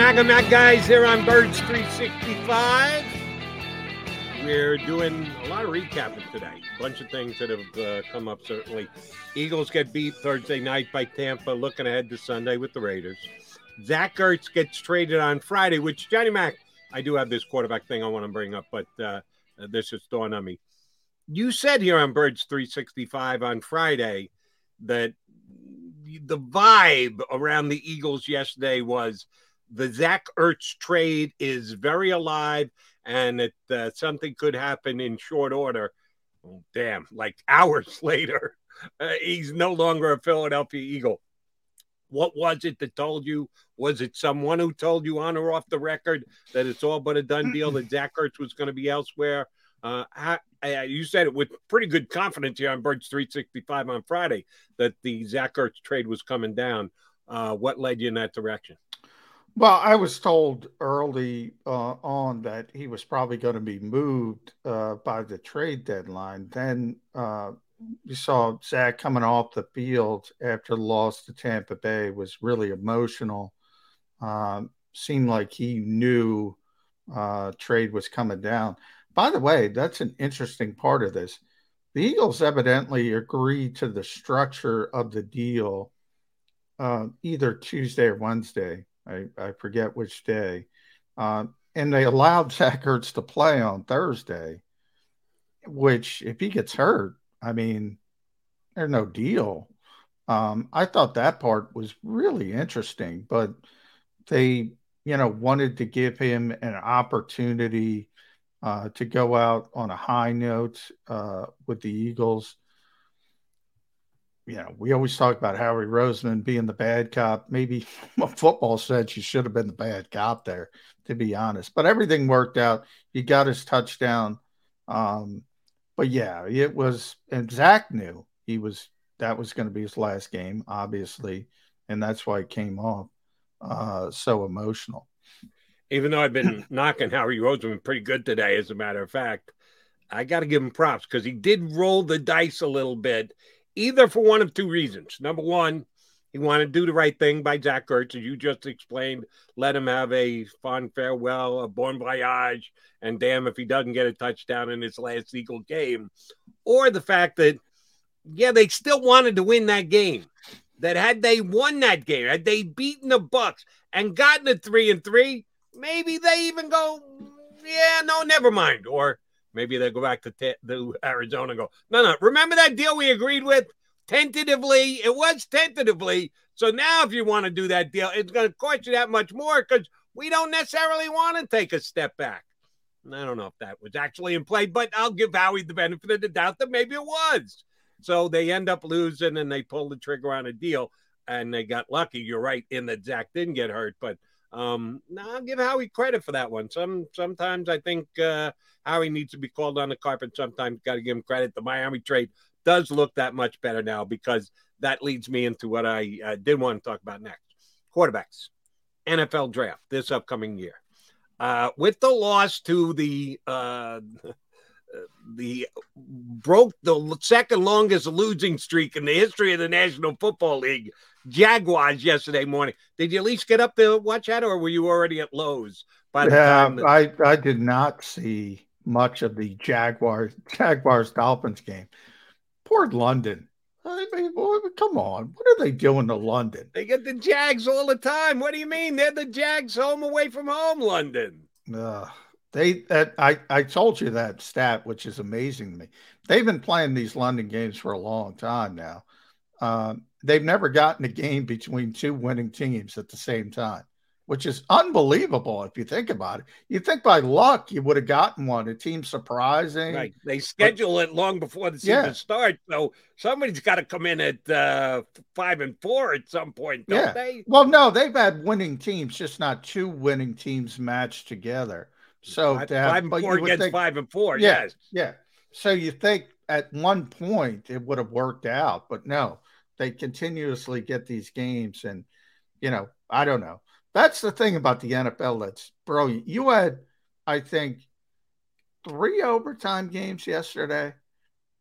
Mac and Mac guys here on Birds 365. We're doing a lot of recapping today. A bunch of things that have uh, come up, certainly. Eagles get beat Thursday night by Tampa, looking ahead to Sunday with the Raiders. Zach Ertz gets traded on Friday, which, Johnny Mac, I do have this quarterback thing I want to bring up, but uh, this is dawned on me. You said here on Birds 365 on Friday that the vibe around the Eagles yesterday was the Zach Ertz trade is very alive and that uh, something could happen in short order. Oh, damn, like hours later, uh, he's no longer a Philadelphia Eagle. What was it that told you? Was it someone who told you on or off the record that it's all but a done deal that Zach Ertz was going to be elsewhere? Uh, I, I, you said it with pretty good confidence here on Birds 365 on Friday that the Zach Ertz trade was coming down. Uh, what led you in that direction? Well, I was told early uh, on that he was probably going to be moved uh, by the trade deadline. Then uh, you saw Zach coming off the field after the loss to Tampa Bay was really emotional. uh, seemed like he knew uh, trade was coming down. By the way, that's an interesting part of this. The Eagles evidently agreed to the structure of the deal uh, either Tuesday or Wednesday. I, I forget which day. Uh, and they allowed Zach Ertz to play on Thursday, which, if he gets hurt, I mean, there's no deal. Um, I thought that part was really interesting, but they, you know, wanted to give him an opportunity uh, to go out on a high note uh, with the Eagles. You know, we always talk about Howie Roseman being the bad cop. Maybe football said she should have been the bad cop there, to be honest. But everything worked out. He got his touchdown. Um, but yeah, it was, and Zach knew he was that was going to be his last game, obviously, and that's why it came off uh, so emotional. Even though I've been knocking Howie Roseman pretty good today, as a matter of fact, I got to give him props because he did roll the dice a little bit, either for one of two reasons. Number one, he wanted to do the right thing by Zach Ertz, as you just explained. Let him have a fond farewell, a bon voyage, and damn if he doesn't get a touchdown in his last Eagle game. Or the fact that, yeah, they still wanted to win that game. That had they won that game, had they beaten the Bucks and gotten a three and three, maybe they even go, yeah, no, never mind. Or maybe they go back to, t- to Arizona and go, no, no, remember that deal we agreed with? Tentatively, it was tentatively. So now, if you want to do that deal, it's going to cost you that much more because we don't necessarily want to take a step back. And I don't know if that was actually in play, but I'll give Howie the benefit of the doubt that maybe it was. So they end up losing and they pull the trigger on a deal and they got lucky. You're right in that Zach didn't get hurt, but um, no, I'll give Howie credit for that one. Some sometimes I think uh, Howie needs to be called on the carpet. Sometimes got to give him credit. The Miami trade does look that much better now because that leads me into what I uh, did want to talk about next: quarterbacks, NFL draft this upcoming year. Uh, with the loss to the uh, the broke the second longest losing streak in the history of the National Football League Jaguars yesterday morning. Did you at least get up to watch that, or were you already at Lowe's by the yeah, time? That- I I did not see much of the Jaguars Jaguars Dolphins game. Poor London. I mean, boy, come on. What are they doing to London? They get the Jags all the time. What do you mean? They're the Jags home away from home, London. Uh, they that I, I told you that stat, which is amazing to me. They've been playing these London games for a long time now. Um, they've never gotten a game between two winning teams at the same time, which is unbelievable if you think about it. You think by luck you would have gotten one, a team surprising. Right. They schedule but, it long before the season yeah. starts. So somebody's got to come in at uh, five and four at some point, don't yeah. they? Well, no, they've had winning teams, just not two winning teams matched together. So five, have, five and four against think, five and four. Yeah, yes. Yeah. So you think at one point it would have worked out, but no they continuously get these games, and you know, I don't know. That's the thing about the NFL that's brilliant. You had, I think, three overtime games yesterday,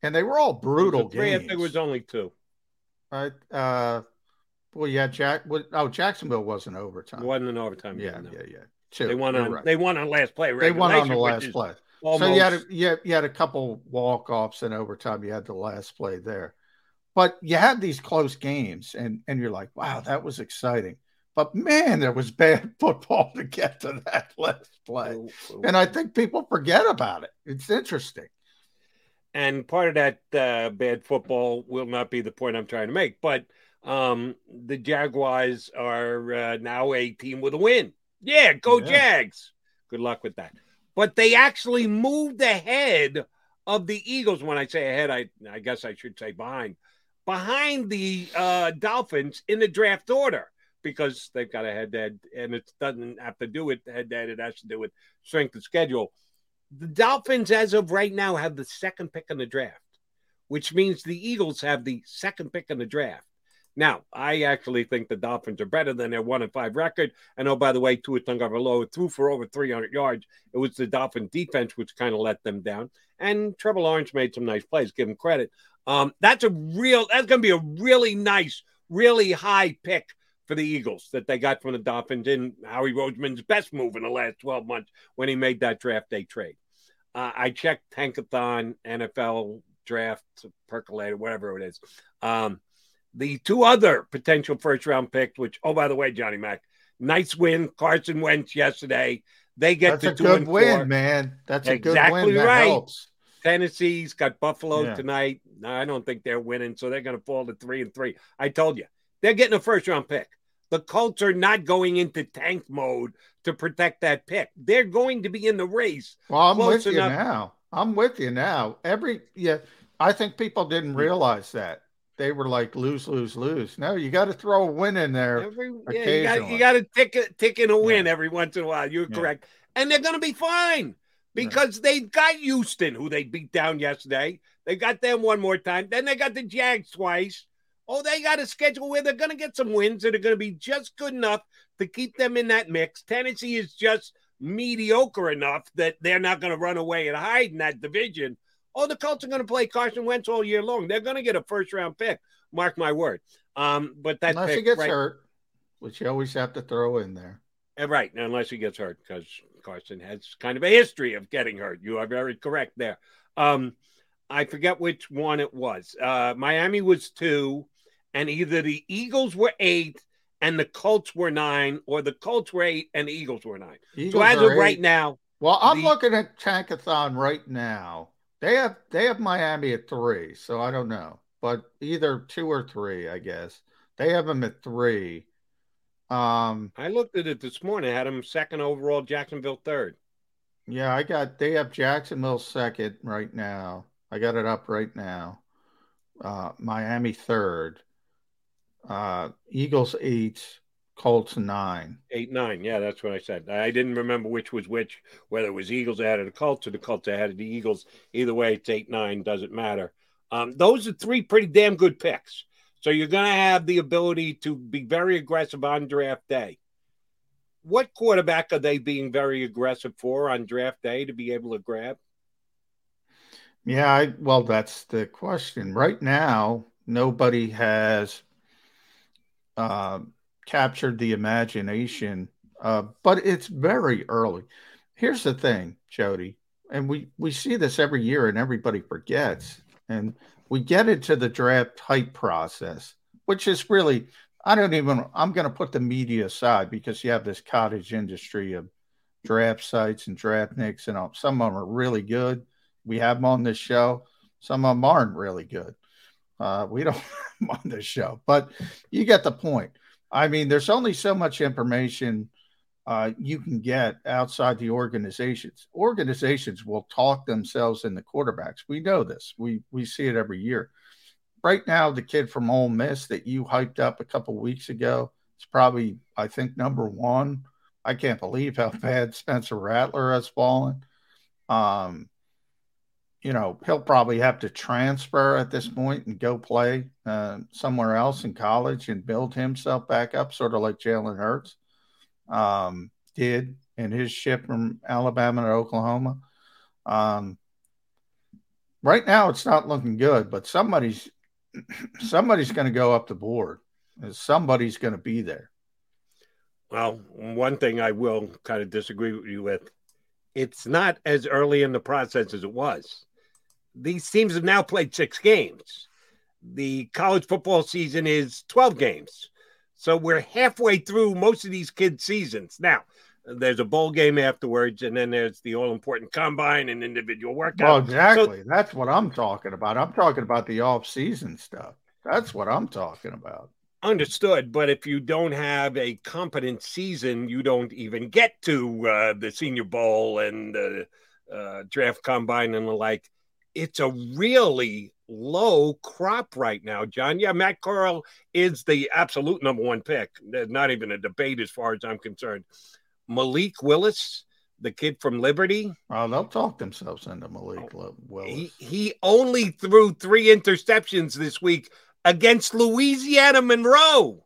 and they were all brutal three, games. I think it was only two. Right. Uh, well, yeah, Jack. Oh, Jacksonville wasn't overtime. It wasn't an overtime. Yeah, game, no. yeah, yeah. Two. They won on. Right. They won on last play. They won on the last play. Almost... So you had a, you had, you had a couple walk offs in overtime. You had the last play there. But you had these close games, and and you're like, wow, that was exciting. But man, there was bad football to get to that last play, oh, oh. and I think people forget about it. It's interesting. And part of that uh, bad football will not be the point I'm trying to make, but um, the Jaguars are uh, now a team with a win. Yeah, go yeah. Jags. Good luck with that. But they actually moved ahead of the Eagles. When I say ahead, I, I guess I should say behind behind the uh, Dolphins in the draft order because they've got a head to head, and it doesn't have to do with head to head, it has to do with strength of schedule. The Dolphins, as of right now, have the second pick in the draft, which means the Eagles have the second pick in the draft. Now, I actually think the Dolphins are better than their one and five record. And oh, by the way, Tua Tagovailoa threw for over 300 yards. It was the Dolphin defense which kind of let them down. And Trevor Lawrence made some nice plays. Give him credit. Um, that's a real. That's going to be a really nice, really high pick for the Eagles that they got from the Dolphins in Howie Roseman's best move in the last 12 months when he made that draft day trade. Uh, I checked Tankathon, NFL draft, percolator, whatever it is. Um, the two other potential first round picks, which, oh, by the way, Johnny Mac, nice win. Carson Wentz yesterday. They get That's a good win, four. man. That's a exactly good win. That right. helps. Tennessee's got Buffalo Yeah. tonight. No, I don't think they're winning, so they're going to fall to three and three. I told you, they're getting a first round pick. The Colts are not going into tank mode to protect that pick. They're going to be in the race. Well, I'm with you enough- now. I'm with you now. Every yeah, I think people didn't mm. realize that they were like lose, lose, lose. No, you got to throw a win in there. Every, yeah, you got you got to tick a, tick in a win every once in a while. You're Yeah. correct, and they're going to be fine because they got Houston, who they beat down yesterday. They got them one more time. Then they got the Jags twice. Oh, they got a schedule where they're going to get some wins that are going to be just good enough to keep them in that mix. Tennessee is just mediocre enough that they're not going to run away and hide in that division. Oh, the Colts are going to play Carson Wentz all year long. They're going to get a first round pick. Mark my word. Um, but that Unless pick he gets right, hurt, which you always have to throw in there. uh, Right, unless he gets hurt, because Carson has kind of a history of getting hurt. You are very correct there. Um, I forget which one it was. Uh, Miami was two, and either the Eagles were eight and the Colts were nine, or the Colts were eight and the Eagles were nine. Eagles so as of right eight. now, Well, I'm the- looking at Tankathon right now. They have they have Miami at three, so I don't know, but either two or three, I guess. They have them at three. Um, I looked at it this morning. Had him second overall, Jacksonville third. yeah, I got they have Jacksonville second right now. I got it up right now. Uh, Miami third. Uh, Eagles eight, Colts nine. Eight nine, yeah, that's what I said. I didn't remember which was which, whether it was Eagles ahead of the Colts or the Colts ahead of the Eagles. Either way, it's eight nine, doesn't matter. Um, those are three pretty damn good picks. So you're going to have the ability to be very aggressive on draft day. What quarterback are they being very aggressive for on draft day to be able to grab? Yeah, I, well, that's the question. Right now, nobody has uh, captured the imagination, uh, but it's very early. Here's the thing, Jody, and we we see this every year, and everybody forgets. And we get into the draft hype process, which is really I don't even I'm going to put the media aside because you have this cottage industry of draft sites and draft nicks, and all- some of them are really good. We have them on this show. Some of them aren't really good. Uh, we don't on this show, but you get the point. I mean, there's only so much information uh, you can get outside the organizations. Organizations will talk themselves into quarterbacks. We know this. We we see it every year. Right now, the kid from Ole Miss that you hyped up a couple weeks ago is probably, I think, number one. I can't believe how bad Spencer Rattler has fallen. Um, you know, he'll probably have to transfer at this point and go play uh, somewhere else in college and build himself back up, sort of like Jalen Hurts um, did in his ship from Alabama to Oklahoma. Um, right now, it's not looking good, but somebody's somebody's going to go up the board. Somebody's going to be there. Well, one thing I will kind of disagree with you with it's not as early in the process as it was. These teams have now played six games. The college football season is 12 games. So we're halfway through most of these kids' seasons. Now, there's a bowl game afterwards, and then there's the all important combine and individual workout. Well, So- exactly. That's what I'm talking about. I'm talking about the off-season stuff. That's what I'm talking about. Understood, but if you don't have a competent season, you don't even get to uh, the Senior Bowl and the uh, draft combine and the like. It's a really low crop right now, John. Yeah, Matt Corral is the absolute number one pick. There's not even a debate as far as I'm concerned. Malik Willis, the kid from Liberty, Oh, they'll talk themselves into Malik oh, Willis. he, he only threw three interceptions this week against Louisiana Monroe.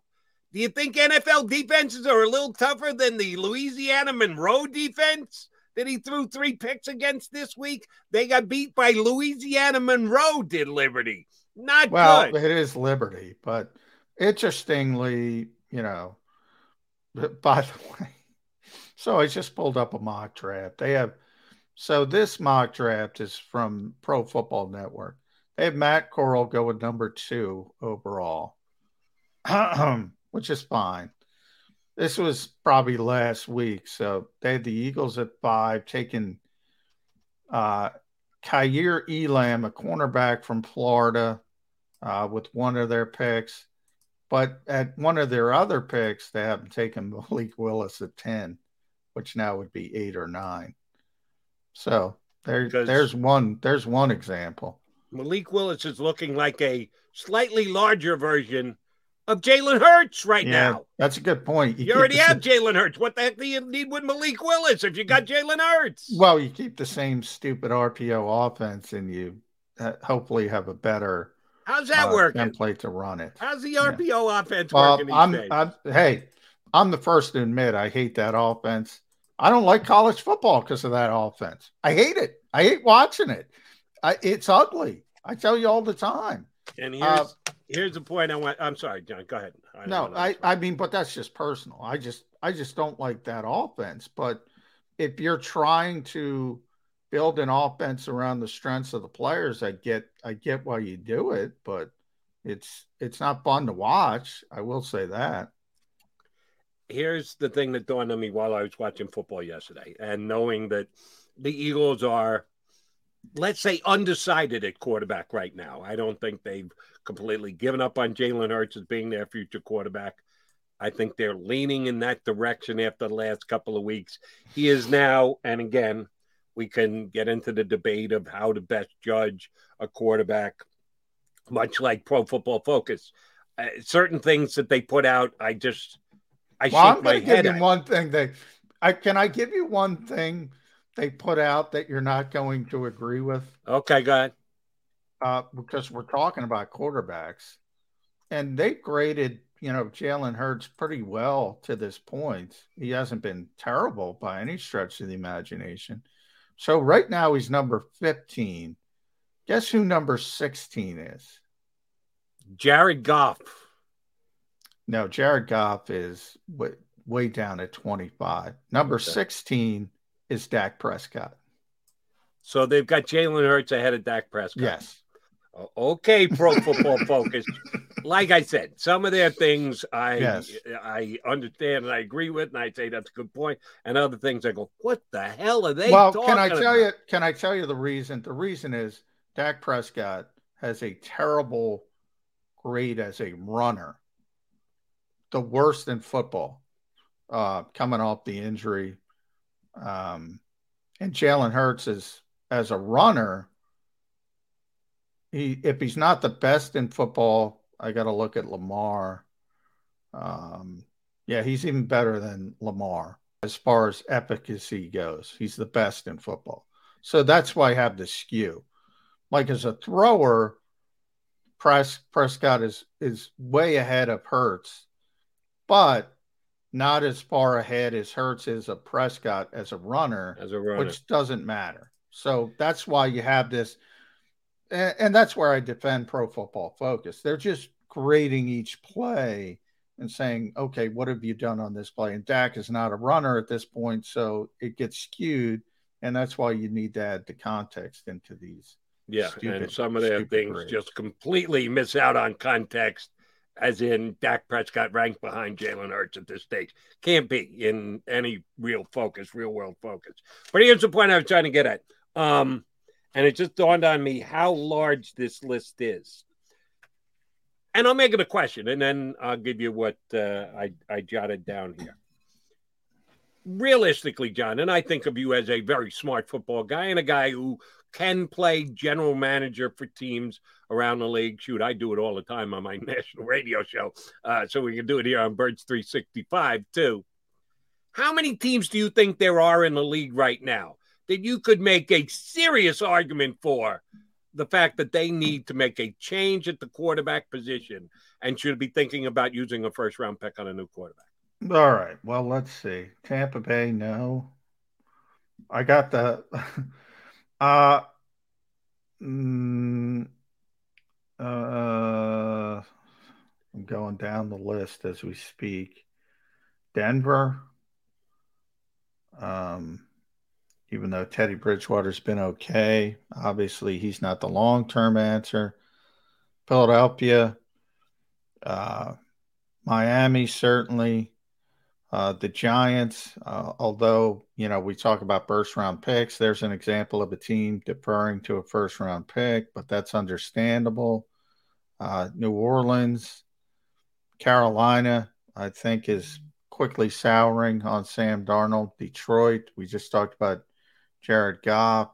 Do you think NFL defenses are a little tougher than the Louisiana Monroe defense that he threw three picks against this week? They got beat by Louisiana Monroe, did Liberty. Not well, good. it is Liberty, but interestingly, you know, by the way, so I just pulled up a mock draft. They have so this mock draft is from Pro Football Network. They have Matt Corral going number two overall, which is fine. This was probably last week. So they had the Eagles at five, taking uh, Elam, a cornerback from Florida, uh, with one of their picks. But at one of their other picks, they haven't taken Malik Willis at 10, which now would be eight or nine. So there, there's one there's one example. Malik Willis is looking like a slightly larger version of Jalen Hurts right yeah, now. That's a good point. You, you already have Jalen Hurts. What the heck do you need with Malik Willis if you got Jalen Hurts? Well, you keep the same stupid RPO offense and you uh, hopefully have a better How's that uh, working? Template to run it. How's the RPO yeah. offense well, working? I'm, I'm, hey, I'm the first to admit I hate that offense. I don't like college football because of that offense. I hate it. I hate watching it. I, it's ugly. I tell you all the time. And here's uh, here's the point I want. I'm sorry, John. Go ahead. I no, I I mean, but that's just personal. I just I just don't like that offense. But if you're trying to build an offense around the strengths of the players, I get I get why you do it, but it's it's not fun to watch. I will say that. Here's the thing that dawned on me while I was watching football yesterday, and knowing that the Eagles are let's say undecided at quarterback right now. I don't think they've completely given up on Jalen Hurts as being their future quarterback. I think they're leaning in that direction after the last couple of weeks. He is now, and again, we can get into the debate of how to best judge a quarterback, much like Pro Football Focus. Uh, certain things that they put out, I just, I well, shake I'm my head. Give you one thing they, I can I give you one thing they put out that you're not going to agree with? Okay, go ahead. Uh, because we're talking about quarterbacks, and they graded, you know, Jalen Hurts pretty well to this point. He hasn't been terrible by any stretch of the imagination. So right now he's number 15. Guess who number 16 is? Jared Goff. No, Jared Goff is way, way down at 25. Number okay. 16 is Dak Prescott. So they've got Jalen Hurts ahead of Dak Prescott. Yes. Okay, Pro Football Focus. Like I said, some of their things I yes. I understand and I agree with, and I say that's a good point. And other things I go, what the hell are they? Well, can I tell about? you? Can I tell you the reason? The reason is Dak Prescott has a terrible grade as a runner, the worst in football. Uh, coming off the injury um, and Jalen Hurts is as a runner. He if he's not the best in football, I got to look at Lamar. Um, yeah, he's even better than Lamar as far as efficacy goes. He's the best in football. So that's why I have the skew. Like as a thrower, Pres- Prescott is is way ahead of Hurts, but not as far ahead as Hurts is a Prescott as a runner, as a runner, which doesn't matter. So that's why you have this, and, and that's where I defend Pro Football Focus. They're just grading each play and saying, okay, what have you done on this play? And Dak is not a runner at this point, so it gets skewed, and that's why you need to add the context into these. Yeah, stupid, and some of their things grades. just completely miss out on context as in Dak Prescott ranked behind Jalen Hurts at this stage. Can't be in any real focus, real world focus. But here's the point I was trying to get at. Um, and it just dawned on me how large this list is. And I'll make it a question, and then I'll give you what uh, I, I jotted down here. Realistically, John, and I think of you as a very smart football guy and a guy who can play general manager for teams around the league. Shoot, I do it all the time on my national radio show. Uh, so we can do it here on Birds 365 too. How many teams do you think there are in the league right now that you could make a serious argument for the fact that they need to make a change at the quarterback position and should be thinking about using a first round pick on a new quarterback? All right. Well, let's see. Tampa Bay, no. I got the Uh, mm, uh, I'm going down the list as we speak. Denver, um, even though Teddy Bridgewater's been okay, obviously he's not the long term answer. Philadelphia, uh, Miami, certainly. Uh, the Giants, uh, although, you know, we talk about first round picks, there's an example of a team deferring to a first round pick, but that's understandable. Uh, New Orleans, Carolina, I think, is quickly souring on Sam Darnold. Detroit, we just talked about Jared Goff.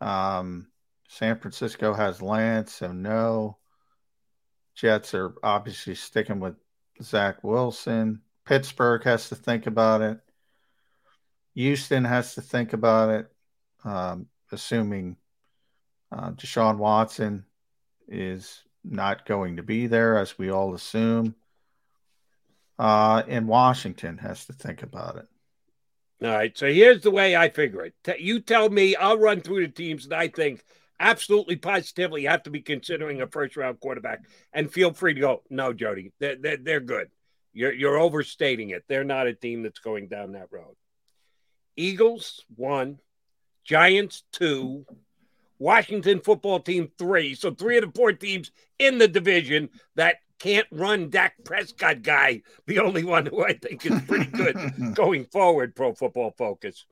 Um, San Francisco has Lance, so no. Jets are obviously sticking with Zach Wilson. Pittsburgh has to think about it. Houston has to think about it, um, assuming uh, Deshaun Watson is not going to be there, as we all assume. Uh, and Washington has to think about it. All right. So here's the way I figure it. You tell me, I'll run through the teams that I think absolutely positively have to be considering a first round quarterback. And feel free to go, no, Jody, they're, they're, they're good. You're you're overstating it. They're not a team that's going down that road. Eagles one, Giants two, Washington football team three. So three of the four teams in the division that can't run Dak Prescott guy, the only one who I think is pretty good going forward, pro football focus.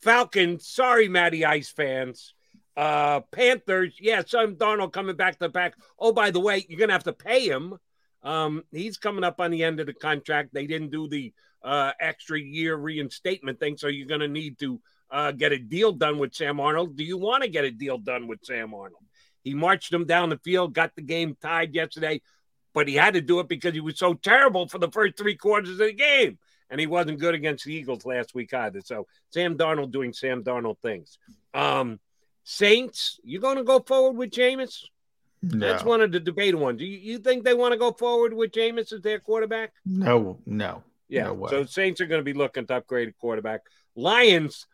Falcons, sorry, Matty Ice fans. Uh Panthers, yeah, Sam Darnold coming back to back. Oh, by the way, you're gonna have to pay him um, he's coming up on the end of the contract. They didn't do the uh, extra year reinstatement thing, so you're going to need to uh, get a deal done with Sam Darnold. Do you want to get a deal done with Sam Darnold? He marched them down the field, got the game tied yesterday, but he had to do it because he was so terrible for the first three quarters of the game. And he wasn't good against the Eagles last week either. So Sam Darnold doing Sam Darnold things. Um, Saints, you going to go forward with Jameis? No. That's one of the debated ones. Do you, you think they want to go forward with Jameis as their quarterback? No, no. Yeah. No so Saints are going to be looking to upgrade a quarterback. Lions,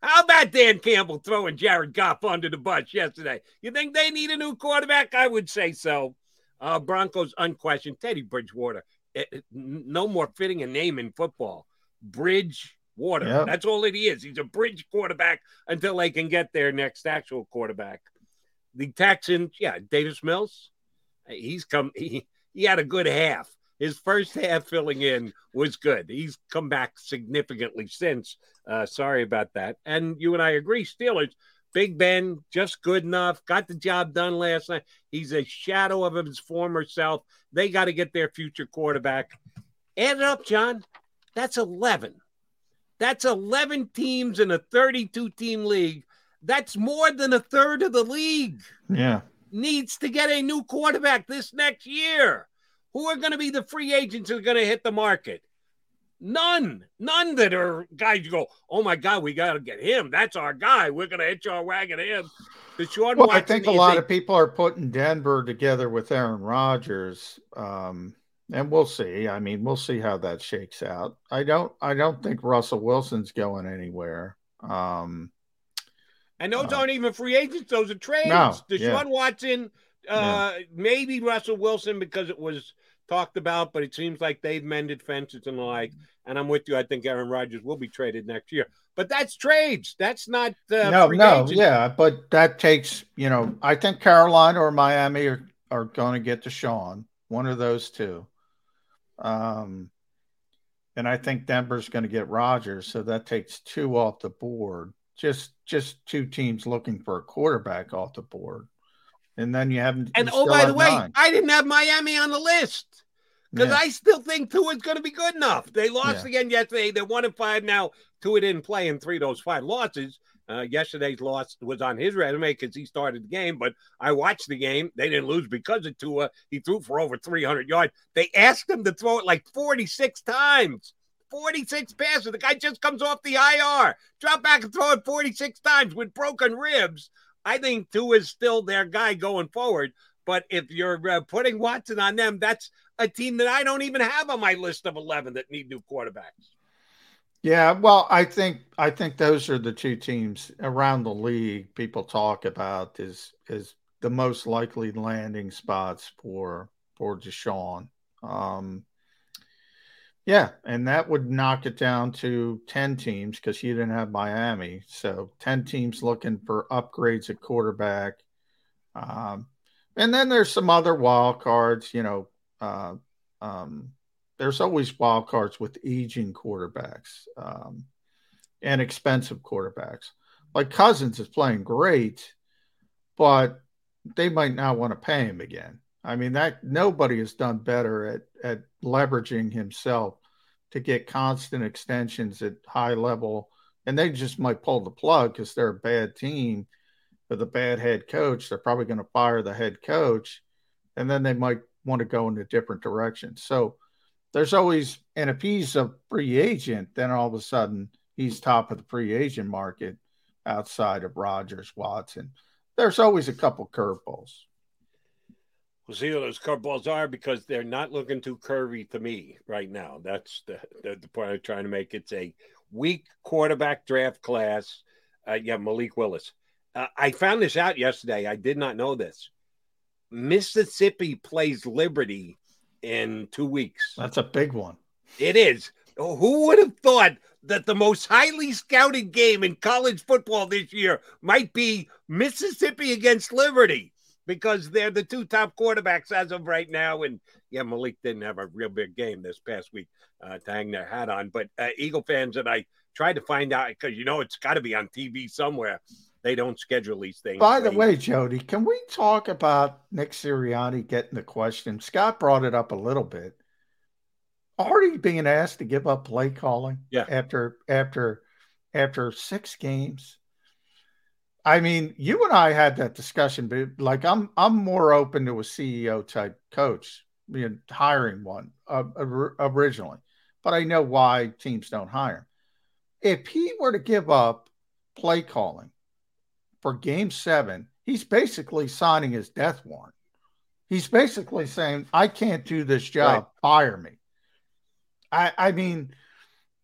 how about Dan Campbell throwing Jared Goff under the bus yesterday? You think they need a new quarterback? I would say so. Uh, Broncos, unquestioned. Teddy Bridgewater, it, it, no more fitting a name in football. Bridgewater. Yep. That's all it is. He's a bridge quarterback until they can get their next actual quarterback the Texans, yeah, Davis Mills, he's come. He he had a good half. His first half filling in was good. He's come back significantly since. Uh, sorry about that. And you and I agree. Steelers, Big Ben, just good enough. Got the job done last night. He's a shadow of his former self. They got to get their future quarterback. Add it up, John. That's 11. That's 11 teams in a 32 team league that's more than a third of the league. Yeah. Needs to get a new quarterback this next year. Who are going to be the free agents who are going to hit the market? None. None that are guys you go, oh my God, we got to get him. That's our guy. We're going to hitch our wagon to him. Deshaun well, Watson I think a lot a- of people are putting Denver together with Aaron Rodgers. Um, and we'll see. I mean, we'll see how that shakes out. I don't I don't think Russell Wilson's going anywhere. Um, and those uh, aren't even free agents; those are trades. No, Deshaun yeah. Watson, uh, yeah. maybe Russell Wilson because it was talked about, but it seems like they've mended fences and the like. And I'm with you. I think Aaron Rodgers will be traded next year. But that's trades. That's not uh, no, no, agents. yeah. But that takes you know. I think Carolina or Miami are are going to get Deshaun. One of those two. Um, and I think Denver's going to get Rodgers, so that takes two off the board just just two teams looking for a quarterback off the board. And then you haven't. And oh, by the way, nine. I didn't have Miami on the list because yeah. I still think Tua's going to be good enough. They lost yeah. again yesterday. They're one and five now. Tua didn't play in three of those five losses. Uh, yesterday's loss was on his resume because he started the game, but I watched the game. They didn't lose because of Tua. He threw for over 300 yards. They asked him to throw it like 46 times. 46 passes. The guy just comes off the IR. Drop back and throw it 46 times with broken ribs. I think Tua is still their guy going forward. But if you're uh, putting Watson on them, that's a team that I don't even have on my list of 11 that need new quarterbacks. Yeah, well, I think I think those are the two teams around the league people talk about is is the most likely landing spots for for Deshaun. Um, yeah, and that would knock it down to 10 teams because you didn't have Miami. So 10 teams looking for upgrades at quarterback. Um, and then there's some other wild cards, you know. Uh, um, there's always wild cards with aging quarterbacks um, and expensive quarterbacks. Like Cousins is playing great, but they might not want to pay him again. I mean that nobody has done better at at leveraging himself to get constant extensions at high level, and they just might pull the plug because they're a bad team with a bad head coach. They're probably going to fire the head coach, and then they might want to go in a different direction. So there's always, and if he's a free agent, then all of a sudden he's top of the free agent market outside of Rodgers, Watson. There's always a couple curveballs. We'll see what those curveballs are because they're not looking too curvy to me right now. That's the, the, the point I'm trying to make. It's a weak quarterback draft class. Uh, yeah, Malik Willis. Uh, I found this out yesterday. I did not know this. Mississippi plays Liberty in two weeks. That's a big one. It is. Who would have thought that the most highly scouted game in college football this year might be Mississippi against Liberty? Because they're the two top quarterbacks as of right now. And yeah, Malik didn't have a real big game this past week uh, to hang their hat on. But uh, Eagle fans and I tried to find out because you know it's got to be on TV somewhere. They don't schedule these things. By the way, Jody, can we talk about Nick Sirianni getting the question? Scott brought it up a little bit already being asked to give up play calling yeah. after after after six games. I mean, you and I had that discussion, but like I'm I'm more open to a CEO type coach, you know, hiring one uh, originally, but I know why teams don't hire. If he were to give up play calling for Game Seven, he's basically signing his death warrant. He's basically saying, "I can't do this job. Right. Fire me." I, I mean,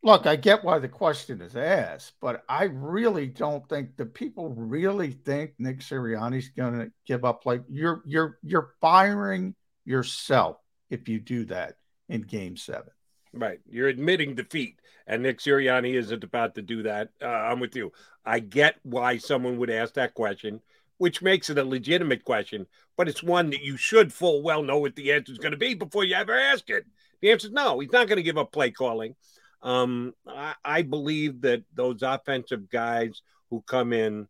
look, I get why the question is asked, but I really don't think the people really think Nick Sirianni's going to give up. Like you're you're you're firing yourself if you do that in Game Seven. Right, you're admitting defeat, and Nick Sirianni isn't about to do that. Uh, I'm with you. I get why someone would ask that question, which makes it a legitimate question, but it's one that you should full well know what the answer is going to be before you ever ask it. The answer is no. He's not going to give up play calling. Um, I, I believe that those offensive guys who come in,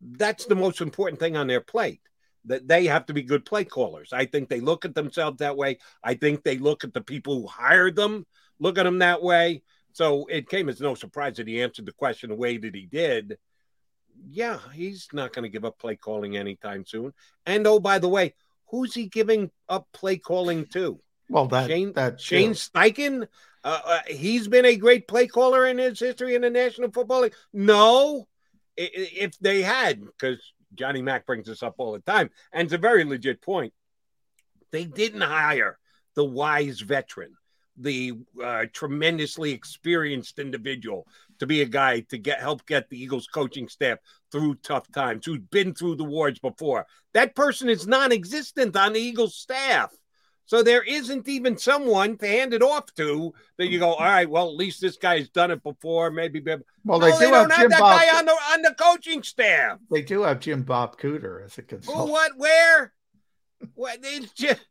that's the most important thing on their plate. That they have to be good play callers. I think they look at themselves that way. I think they look at the people who hired them, look at them that way. So it came as no surprise that he answered the question the way that he did. Yeah, he's not going to give up play calling anytime soon. And oh, by the way, who's he giving up play calling to? Well, that Shane that Shane Steichen, uh, uh, he's been a great play caller in his history in the National Football League. No, if they had, because Johnny Mack brings this up all the time, and it's a very legit point. They didn't hire the wise veteran, the uh, tremendously experienced individual to be a guy to get help get the Eagles coaching staff through tough times, who's been through the wars before. That person is non-existent on the Eagles staff. So there isn't even someone to hand it off to that you go, mm-hmm. all right, well, at least this guy's done it before. Maybe. Well, they, no, do they don't have, have Jim that Bob, guy on the on the coaching staff. They do have Jim Bob Cooter as a Who, consultant. what, where? What? It's just,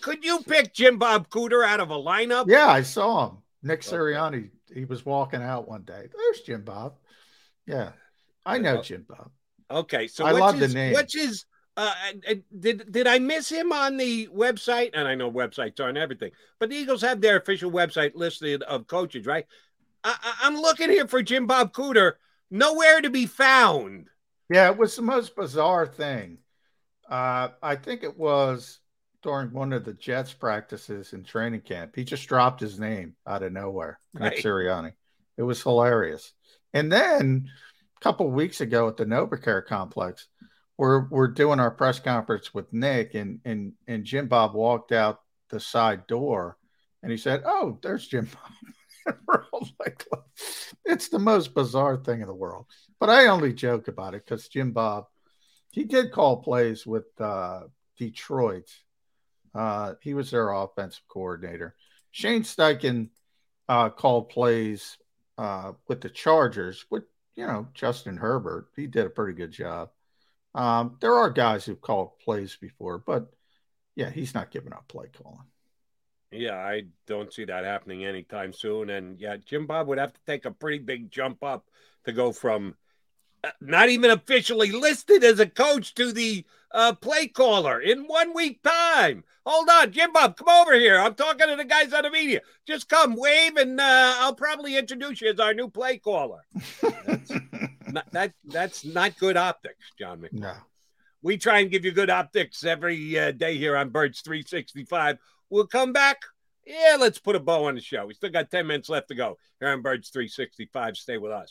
could you pick Jim Bob Cooter out of a lineup? Yeah, I saw him. Nick Sirianni. He was walking out one day. There's Jim Bob. Yeah, I know uh, Jim Bob. Okay, so I love his, the name. What's his? Uh, did did I miss him on the website? And I know websites aren't everything, but the Eagles have their official website listed of coaches, right? I, I'm looking here for Jim Bob Cooter, nowhere to be found. Yeah, it was the most bizarre thing. Uh, I think it was during one of the Jets practices in training camp. He just dropped his name out of nowhere, Right. Nick Sirianni. It was hilarious. And then a couple of weeks ago at the NovaCare complex, we're we're doing our press conference with Nick, and and and Jim Bob walked out the side door, and he said, "Oh, there's Jim Bob." We're all like, it's the most bizarre thing in the world. But I only joke about it because Jim Bob, he did call plays with uh, Detroit Uh, he was their offensive coordinator. Shane Steichen uh, called plays uh, with the Chargers with, you know, Justin Herbert. He did a pretty good job. Um, there are guys who've called plays before, but yeah, he's not giving up play calling. Yeah, I don't see that happening anytime soon. And yeah, Jim Bob would have to take a pretty big jump up to go from uh, not even officially listed as a coach to the uh, play caller in one week time. Hold on, Jim Bob, come over here. I'm talking to the guys on the media. Just come, wave, and uh, I'll probably introduce you as our new play caller. That's not, that that's not good optics, John. No. We try and give you good optics every uh, day here on Birds 365. We'll come back. Yeah, let's put a bow on the show. We still got 10 minutes left to go here on Birds 365. Stay with us.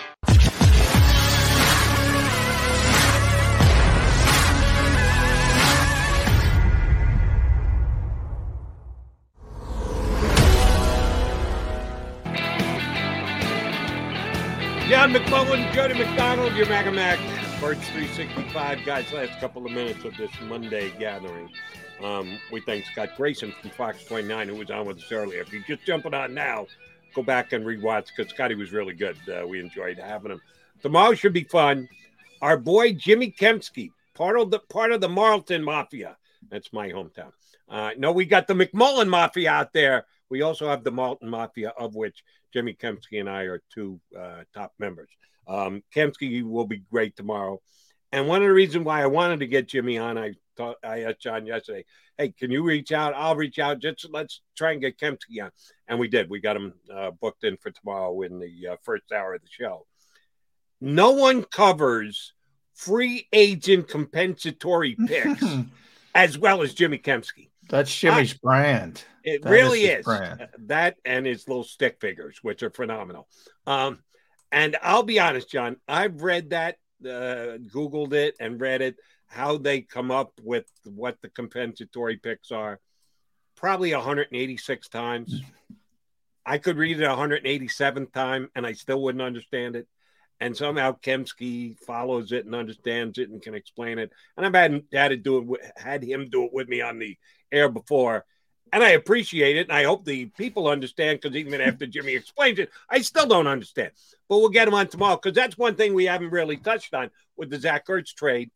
John McMullen, Jody McDonald, your Mac Mac, Birds 365. Guys, last couple of minutes of this Monday gathering. Um, we thank Scott Grayson from Fox 29, who was on with us earlier. If you're just jumping on now, go back and rewatch because Scotty was really good. Uh, we enjoyed having him. Tomorrow should be fun. Our boy Jimmy Kempski, part of the part of the Marlton Mafia. That's my hometown. Uh, no, we got the McMullen Mafia out there. We also have the Marlton Mafia, of which Jimmy Kempski and I are two uh, top members. Um, Kempski will be great tomorrow. And one of the reasons why I wanted to get Jimmy on, I thought I asked John yesterday, hey, can you reach out? I'll reach out. Just let's try and get Kempski on. And we did. We got him uh, booked in for tomorrow in the uh, first hour of the show. No one covers free agent compensatory picks as well as Jimmy Kempski. That's Jimmy's I, brand. It that really is, is. that and his little stick figures, which are phenomenal. Um, and I'll be honest, John, I've read that, uh, Googled it, and read it. How they come up with what the compensatory picks are, probably 186 times. I could read it 187th time, and I still wouldn't understand it. And somehow Kempski follows it and understands it and can explain it. And I've had had to do it, had him do it with me on the air before, and I appreciate it. And I hope the people understand because even after Jimmy explains it, I still don't understand. But we'll get him on tomorrow because that's one thing we haven't really touched on with the Zach Ertz trade.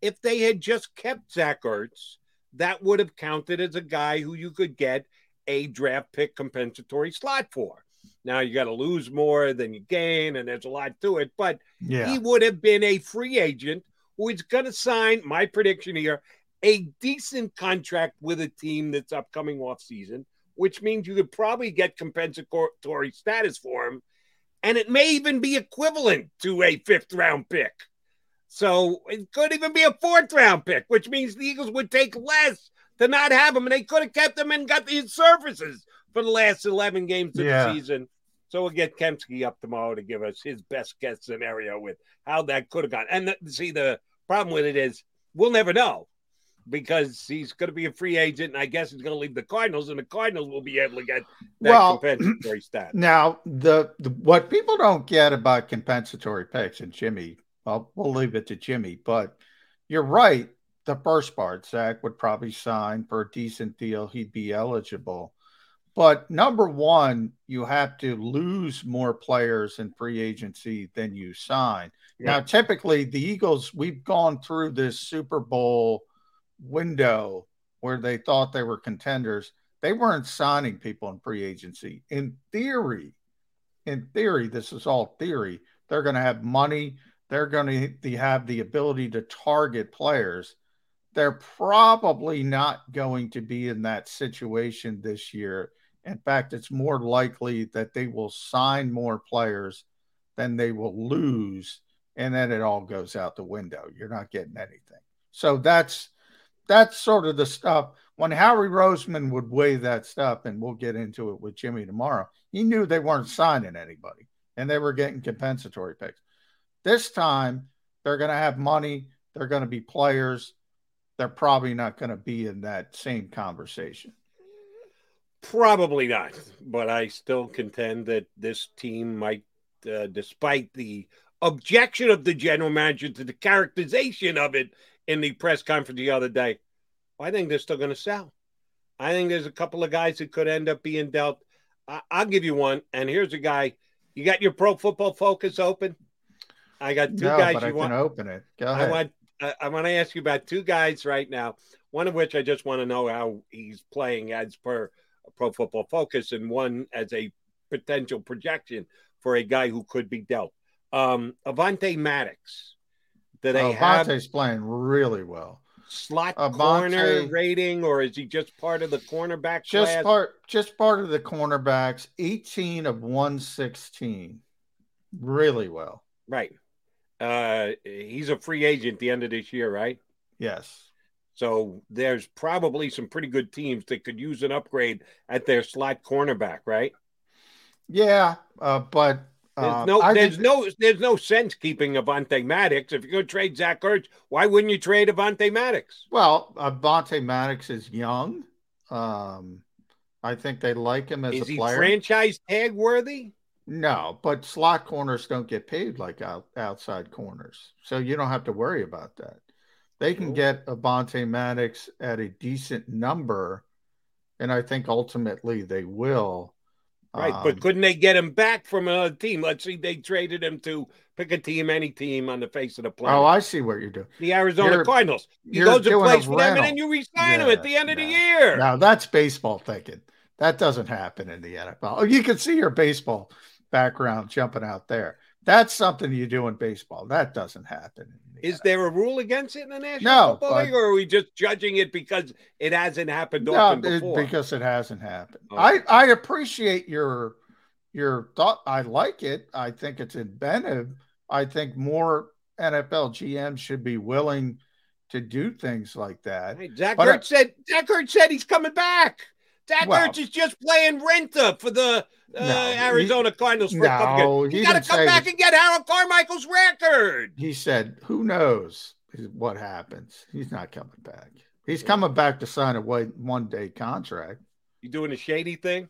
If they had just kept Zach Ertz, that would have counted as a guy who you could get a draft pick compensatory slot for. Now you got to lose more than you gain, and there's a lot to it. But Yeah. he would have been a free agent who is going to sign, my prediction here, a decent contract with a team that's upcoming off season, which means you could probably get compensatory status for him. And it may even be equivalent to a fifth round pick. So it could even be a fourth round pick, which means the Eagles would take less to not have him. And they could have kept him and got his services for the last 11 games of Yeah. the season. So we'll get Kempski up tomorrow to give us his best guess scenario with how that could have gone. And the, see, the problem with it is we'll never know because he's going to be a free agent. And I guess he's going to leave the Cardinals, and the Cardinals will be able to get that Well, compensatory status. Now, the, the what people don't get about compensatory picks, and Jimmy, well, we'll leave it to Jimmy, but you're right. The first part, Zach would probably sign for a decent deal. He'd be eligible. But number one, you have to lose more players in free agency than you sign. Now, typically, the Eagles, we've gone through this Super Bowl window where they thought they were contenders. They weren't signing people in free agency. In theory, in theory, this is all theory. They're going to have money. They're going to have the ability to target players. They're probably not going to be in that situation this year. In fact, it's more likely that they will sign more players than they will lose, and then it all goes out the window. You're not getting anything. So that's that's sort of the stuff when Howie Roseman would weigh that stuff, and we'll get into it with Jimmy tomorrow. He knew they weren't signing anybody, and they were getting compensatory picks. This time, they're going to have money. They're going to be players. They're probably not going to be in that same conversation. Probably not, but I still contend that this team might, uh, despite the objection of the general manager to the characterization of it in the press conference the other day, I think they're still going to sell. I think there's a couple of guys that could end up being dealt. I- I'll give you one, and here's a guy. You got your pro football focus open. I got two no, guys but you I want. to open it. Go I ahead. want I, I want to ask you about two guys right now. One of which I just want to know how he's playing as per Pro Football Focus, and one as a potential projection for a guy who could be dealt. Um, Avonte Maddox. Do they have Vontae's playing really well. slot Avonte- corner rating, or is he just part of the cornerback Just class? part, just part of the cornerbacks. Eighteen of one sixteen, really well. right. Uh, he's a free agent at the end of this year, right? Yes. So there's probably some pretty good teams that could use an upgrade at their slot cornerback, right? Yeah, uh, but There's uh, no, I there's no, there's no sense keeping Avonte Maddox. If you're going to trade Zach Ertz, why wouldn't you trade Avonte Maddox? Well, Avonte Maddox is young. Um, I think they like him as Is a he player. franchise tag worthy? No, but slot corners don't get paid like out, outside corners, so you don't have to worry about that. They can get Avonte Maddox at a decent number, and I think ultimately they will. Right, Um, but couldn't they get him back from another team? Let's see, they traded him to pick a team, any team on the face of the planet. oh, I see what you're doing. the Arizona you're- Cardinals. Goes and doing a for them, and then you resign him at the end of the year. Now that's baseball thinking. That doesn't happen in the NFL. Oh, you can see your baseball background jumping out there. That's something you do in baseball. That doesn't happen. Is there a rule against it in the National No, Football but- League, or are we just judging it because it hasn't happened No, it- before? because it hasn't happened. Okay. I I appreciate your your thought. I like it. I think it's inventive. I think more NFL GMs should be willing to do things like that. Right, Zach But I- Ertz said Zach Ertz said he's coming back. Zach Well- Ertz is just playing renta for the uh, No, he- Arizona Cardinals for a couple No, he You got to come back and get Harold Carmichael's record. He said, "Who knows what happens? He's not coming back. He's coming back to sign a one day contract." You doing a shady thing?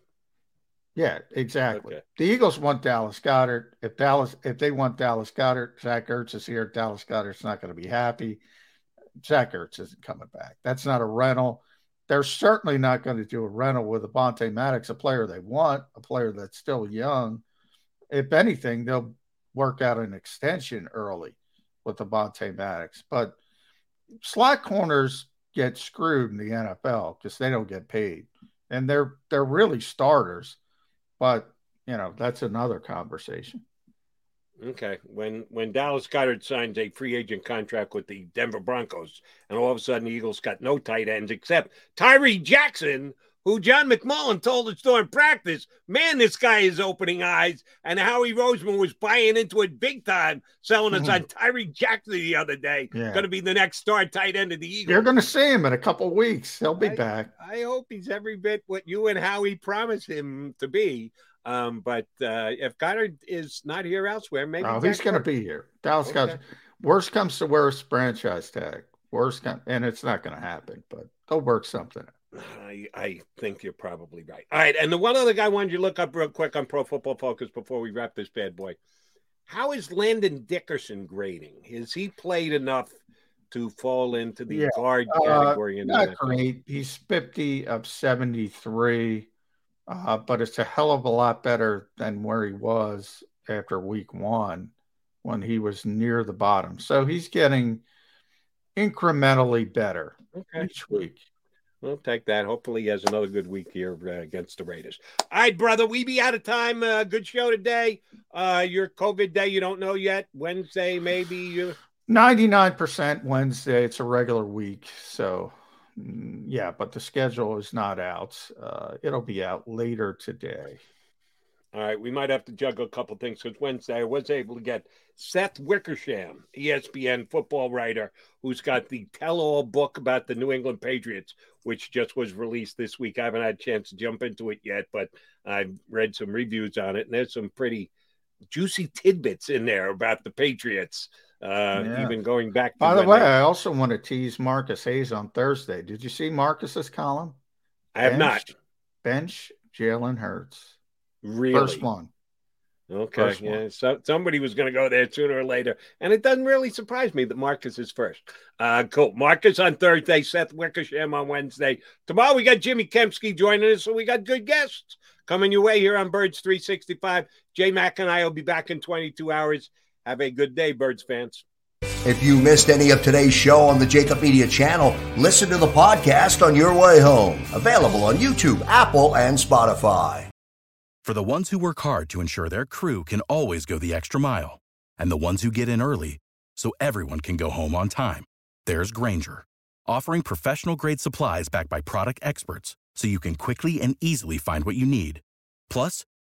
Yeah, exactly. Okay. The Eagles want Dallas Goedert. If Dallas, if they want Dallas Goedert, Zach Ertz is here. Dallas Goedert's not going to be happy. Zach Ertz isn't coming back. That's not a rental. They're certainly not going to do a rental with Avonte Maddox, a player they want, a player that's still young. If anything, they'll work out an extension early with Avonte Maddox. But slot corners get screwed in the NFL because they don't get paid, and they're they're really starters. But you know that's another conversation. Okay. When when Dallas Goedert signs a free agent contract with the Denver Broncos, and all of a sudden the Eagles got no tight ends except Tyree Jackson, who John McMullen told us during practice, man, this guy is opening eyes. And Howie Roseman was buying into it big time, selling us mm-hmm. on Tyree Jackson the other day. Yeah. Going to be the next star tight end of the Eagles. You're going to see him in a couple weeks. He'll be I, back. I hope he's every bit what you and Howie promised him to be. Um, but uh, if Goedert is not here elsewhere, maybe oh, he's going to be here. Dallas okay. worst comes to worst franchise tag. Worst come, and it's not going to happen, but they'll work something. I, I think you're probably right. All right, and the one other guy I wanted you to look up real quick on Pro Football Focus before we wrap this bad boy. How is Landon Dickerson grading? Has he played enough to fall into the yeah. guard uh, category? Uh, in not great. He's 50 of 73 uh, but it's a hell of a lot better than where he was after week one when he was near the bottom. So he's getting incrementally better okay. each week. We'll take that. Hopefully, he has another good week here uh, against the Raiders. All right, brother, we be out of time. Uh, good show today. Uh, your COVID day, you don't know yet. Wednesday, maybe you. Ninety-nine percent Wednesday. It's a regular week, so yeah, but the schedule is not out. Uh, it'll be out later today. All right, we might have to juggle a couple things because Wednesday I was able to get Seth Wickersham, ESPN football writer, who's got the tell-all book about the New England Patriots, which just was released this week. I haven't had a chance to jump into it yet, but I've read some reviews on it, and there's some pretty juicy tidbits in there about the Patriots uh, yeah. even going back. By the way, they... I also want to tease Marcus Hayes on Thursday. Did you see Marcus's column? I have not. Bench Jalen Hurts. Really? First one. Okay. First yeah. One. So somebody was going to go there sooner or later, and it doesn't really surprise me that Marcus is first. Uh, cool. Marcus on Thursday. Seth Wickersham on Wednesday. Tomorrow we got Jimmy Kempski joining us, so we got good guests coming your way here on Birds 365. J Mac and I will be back in 22 hours. Have a good day, Birds fans. If you missed any of today's show on the Jacob Media channel, listen to the podcast on your way home. Available on YouTube, Apple, and Spotify. For the ones who work hard to ensure their crew can always go the extra mile, and the ones who get in early so everyone can go home on time, there's Grainger, offering professional grade supplies backed by product experts so you can quickly and easily find what you need. Plus,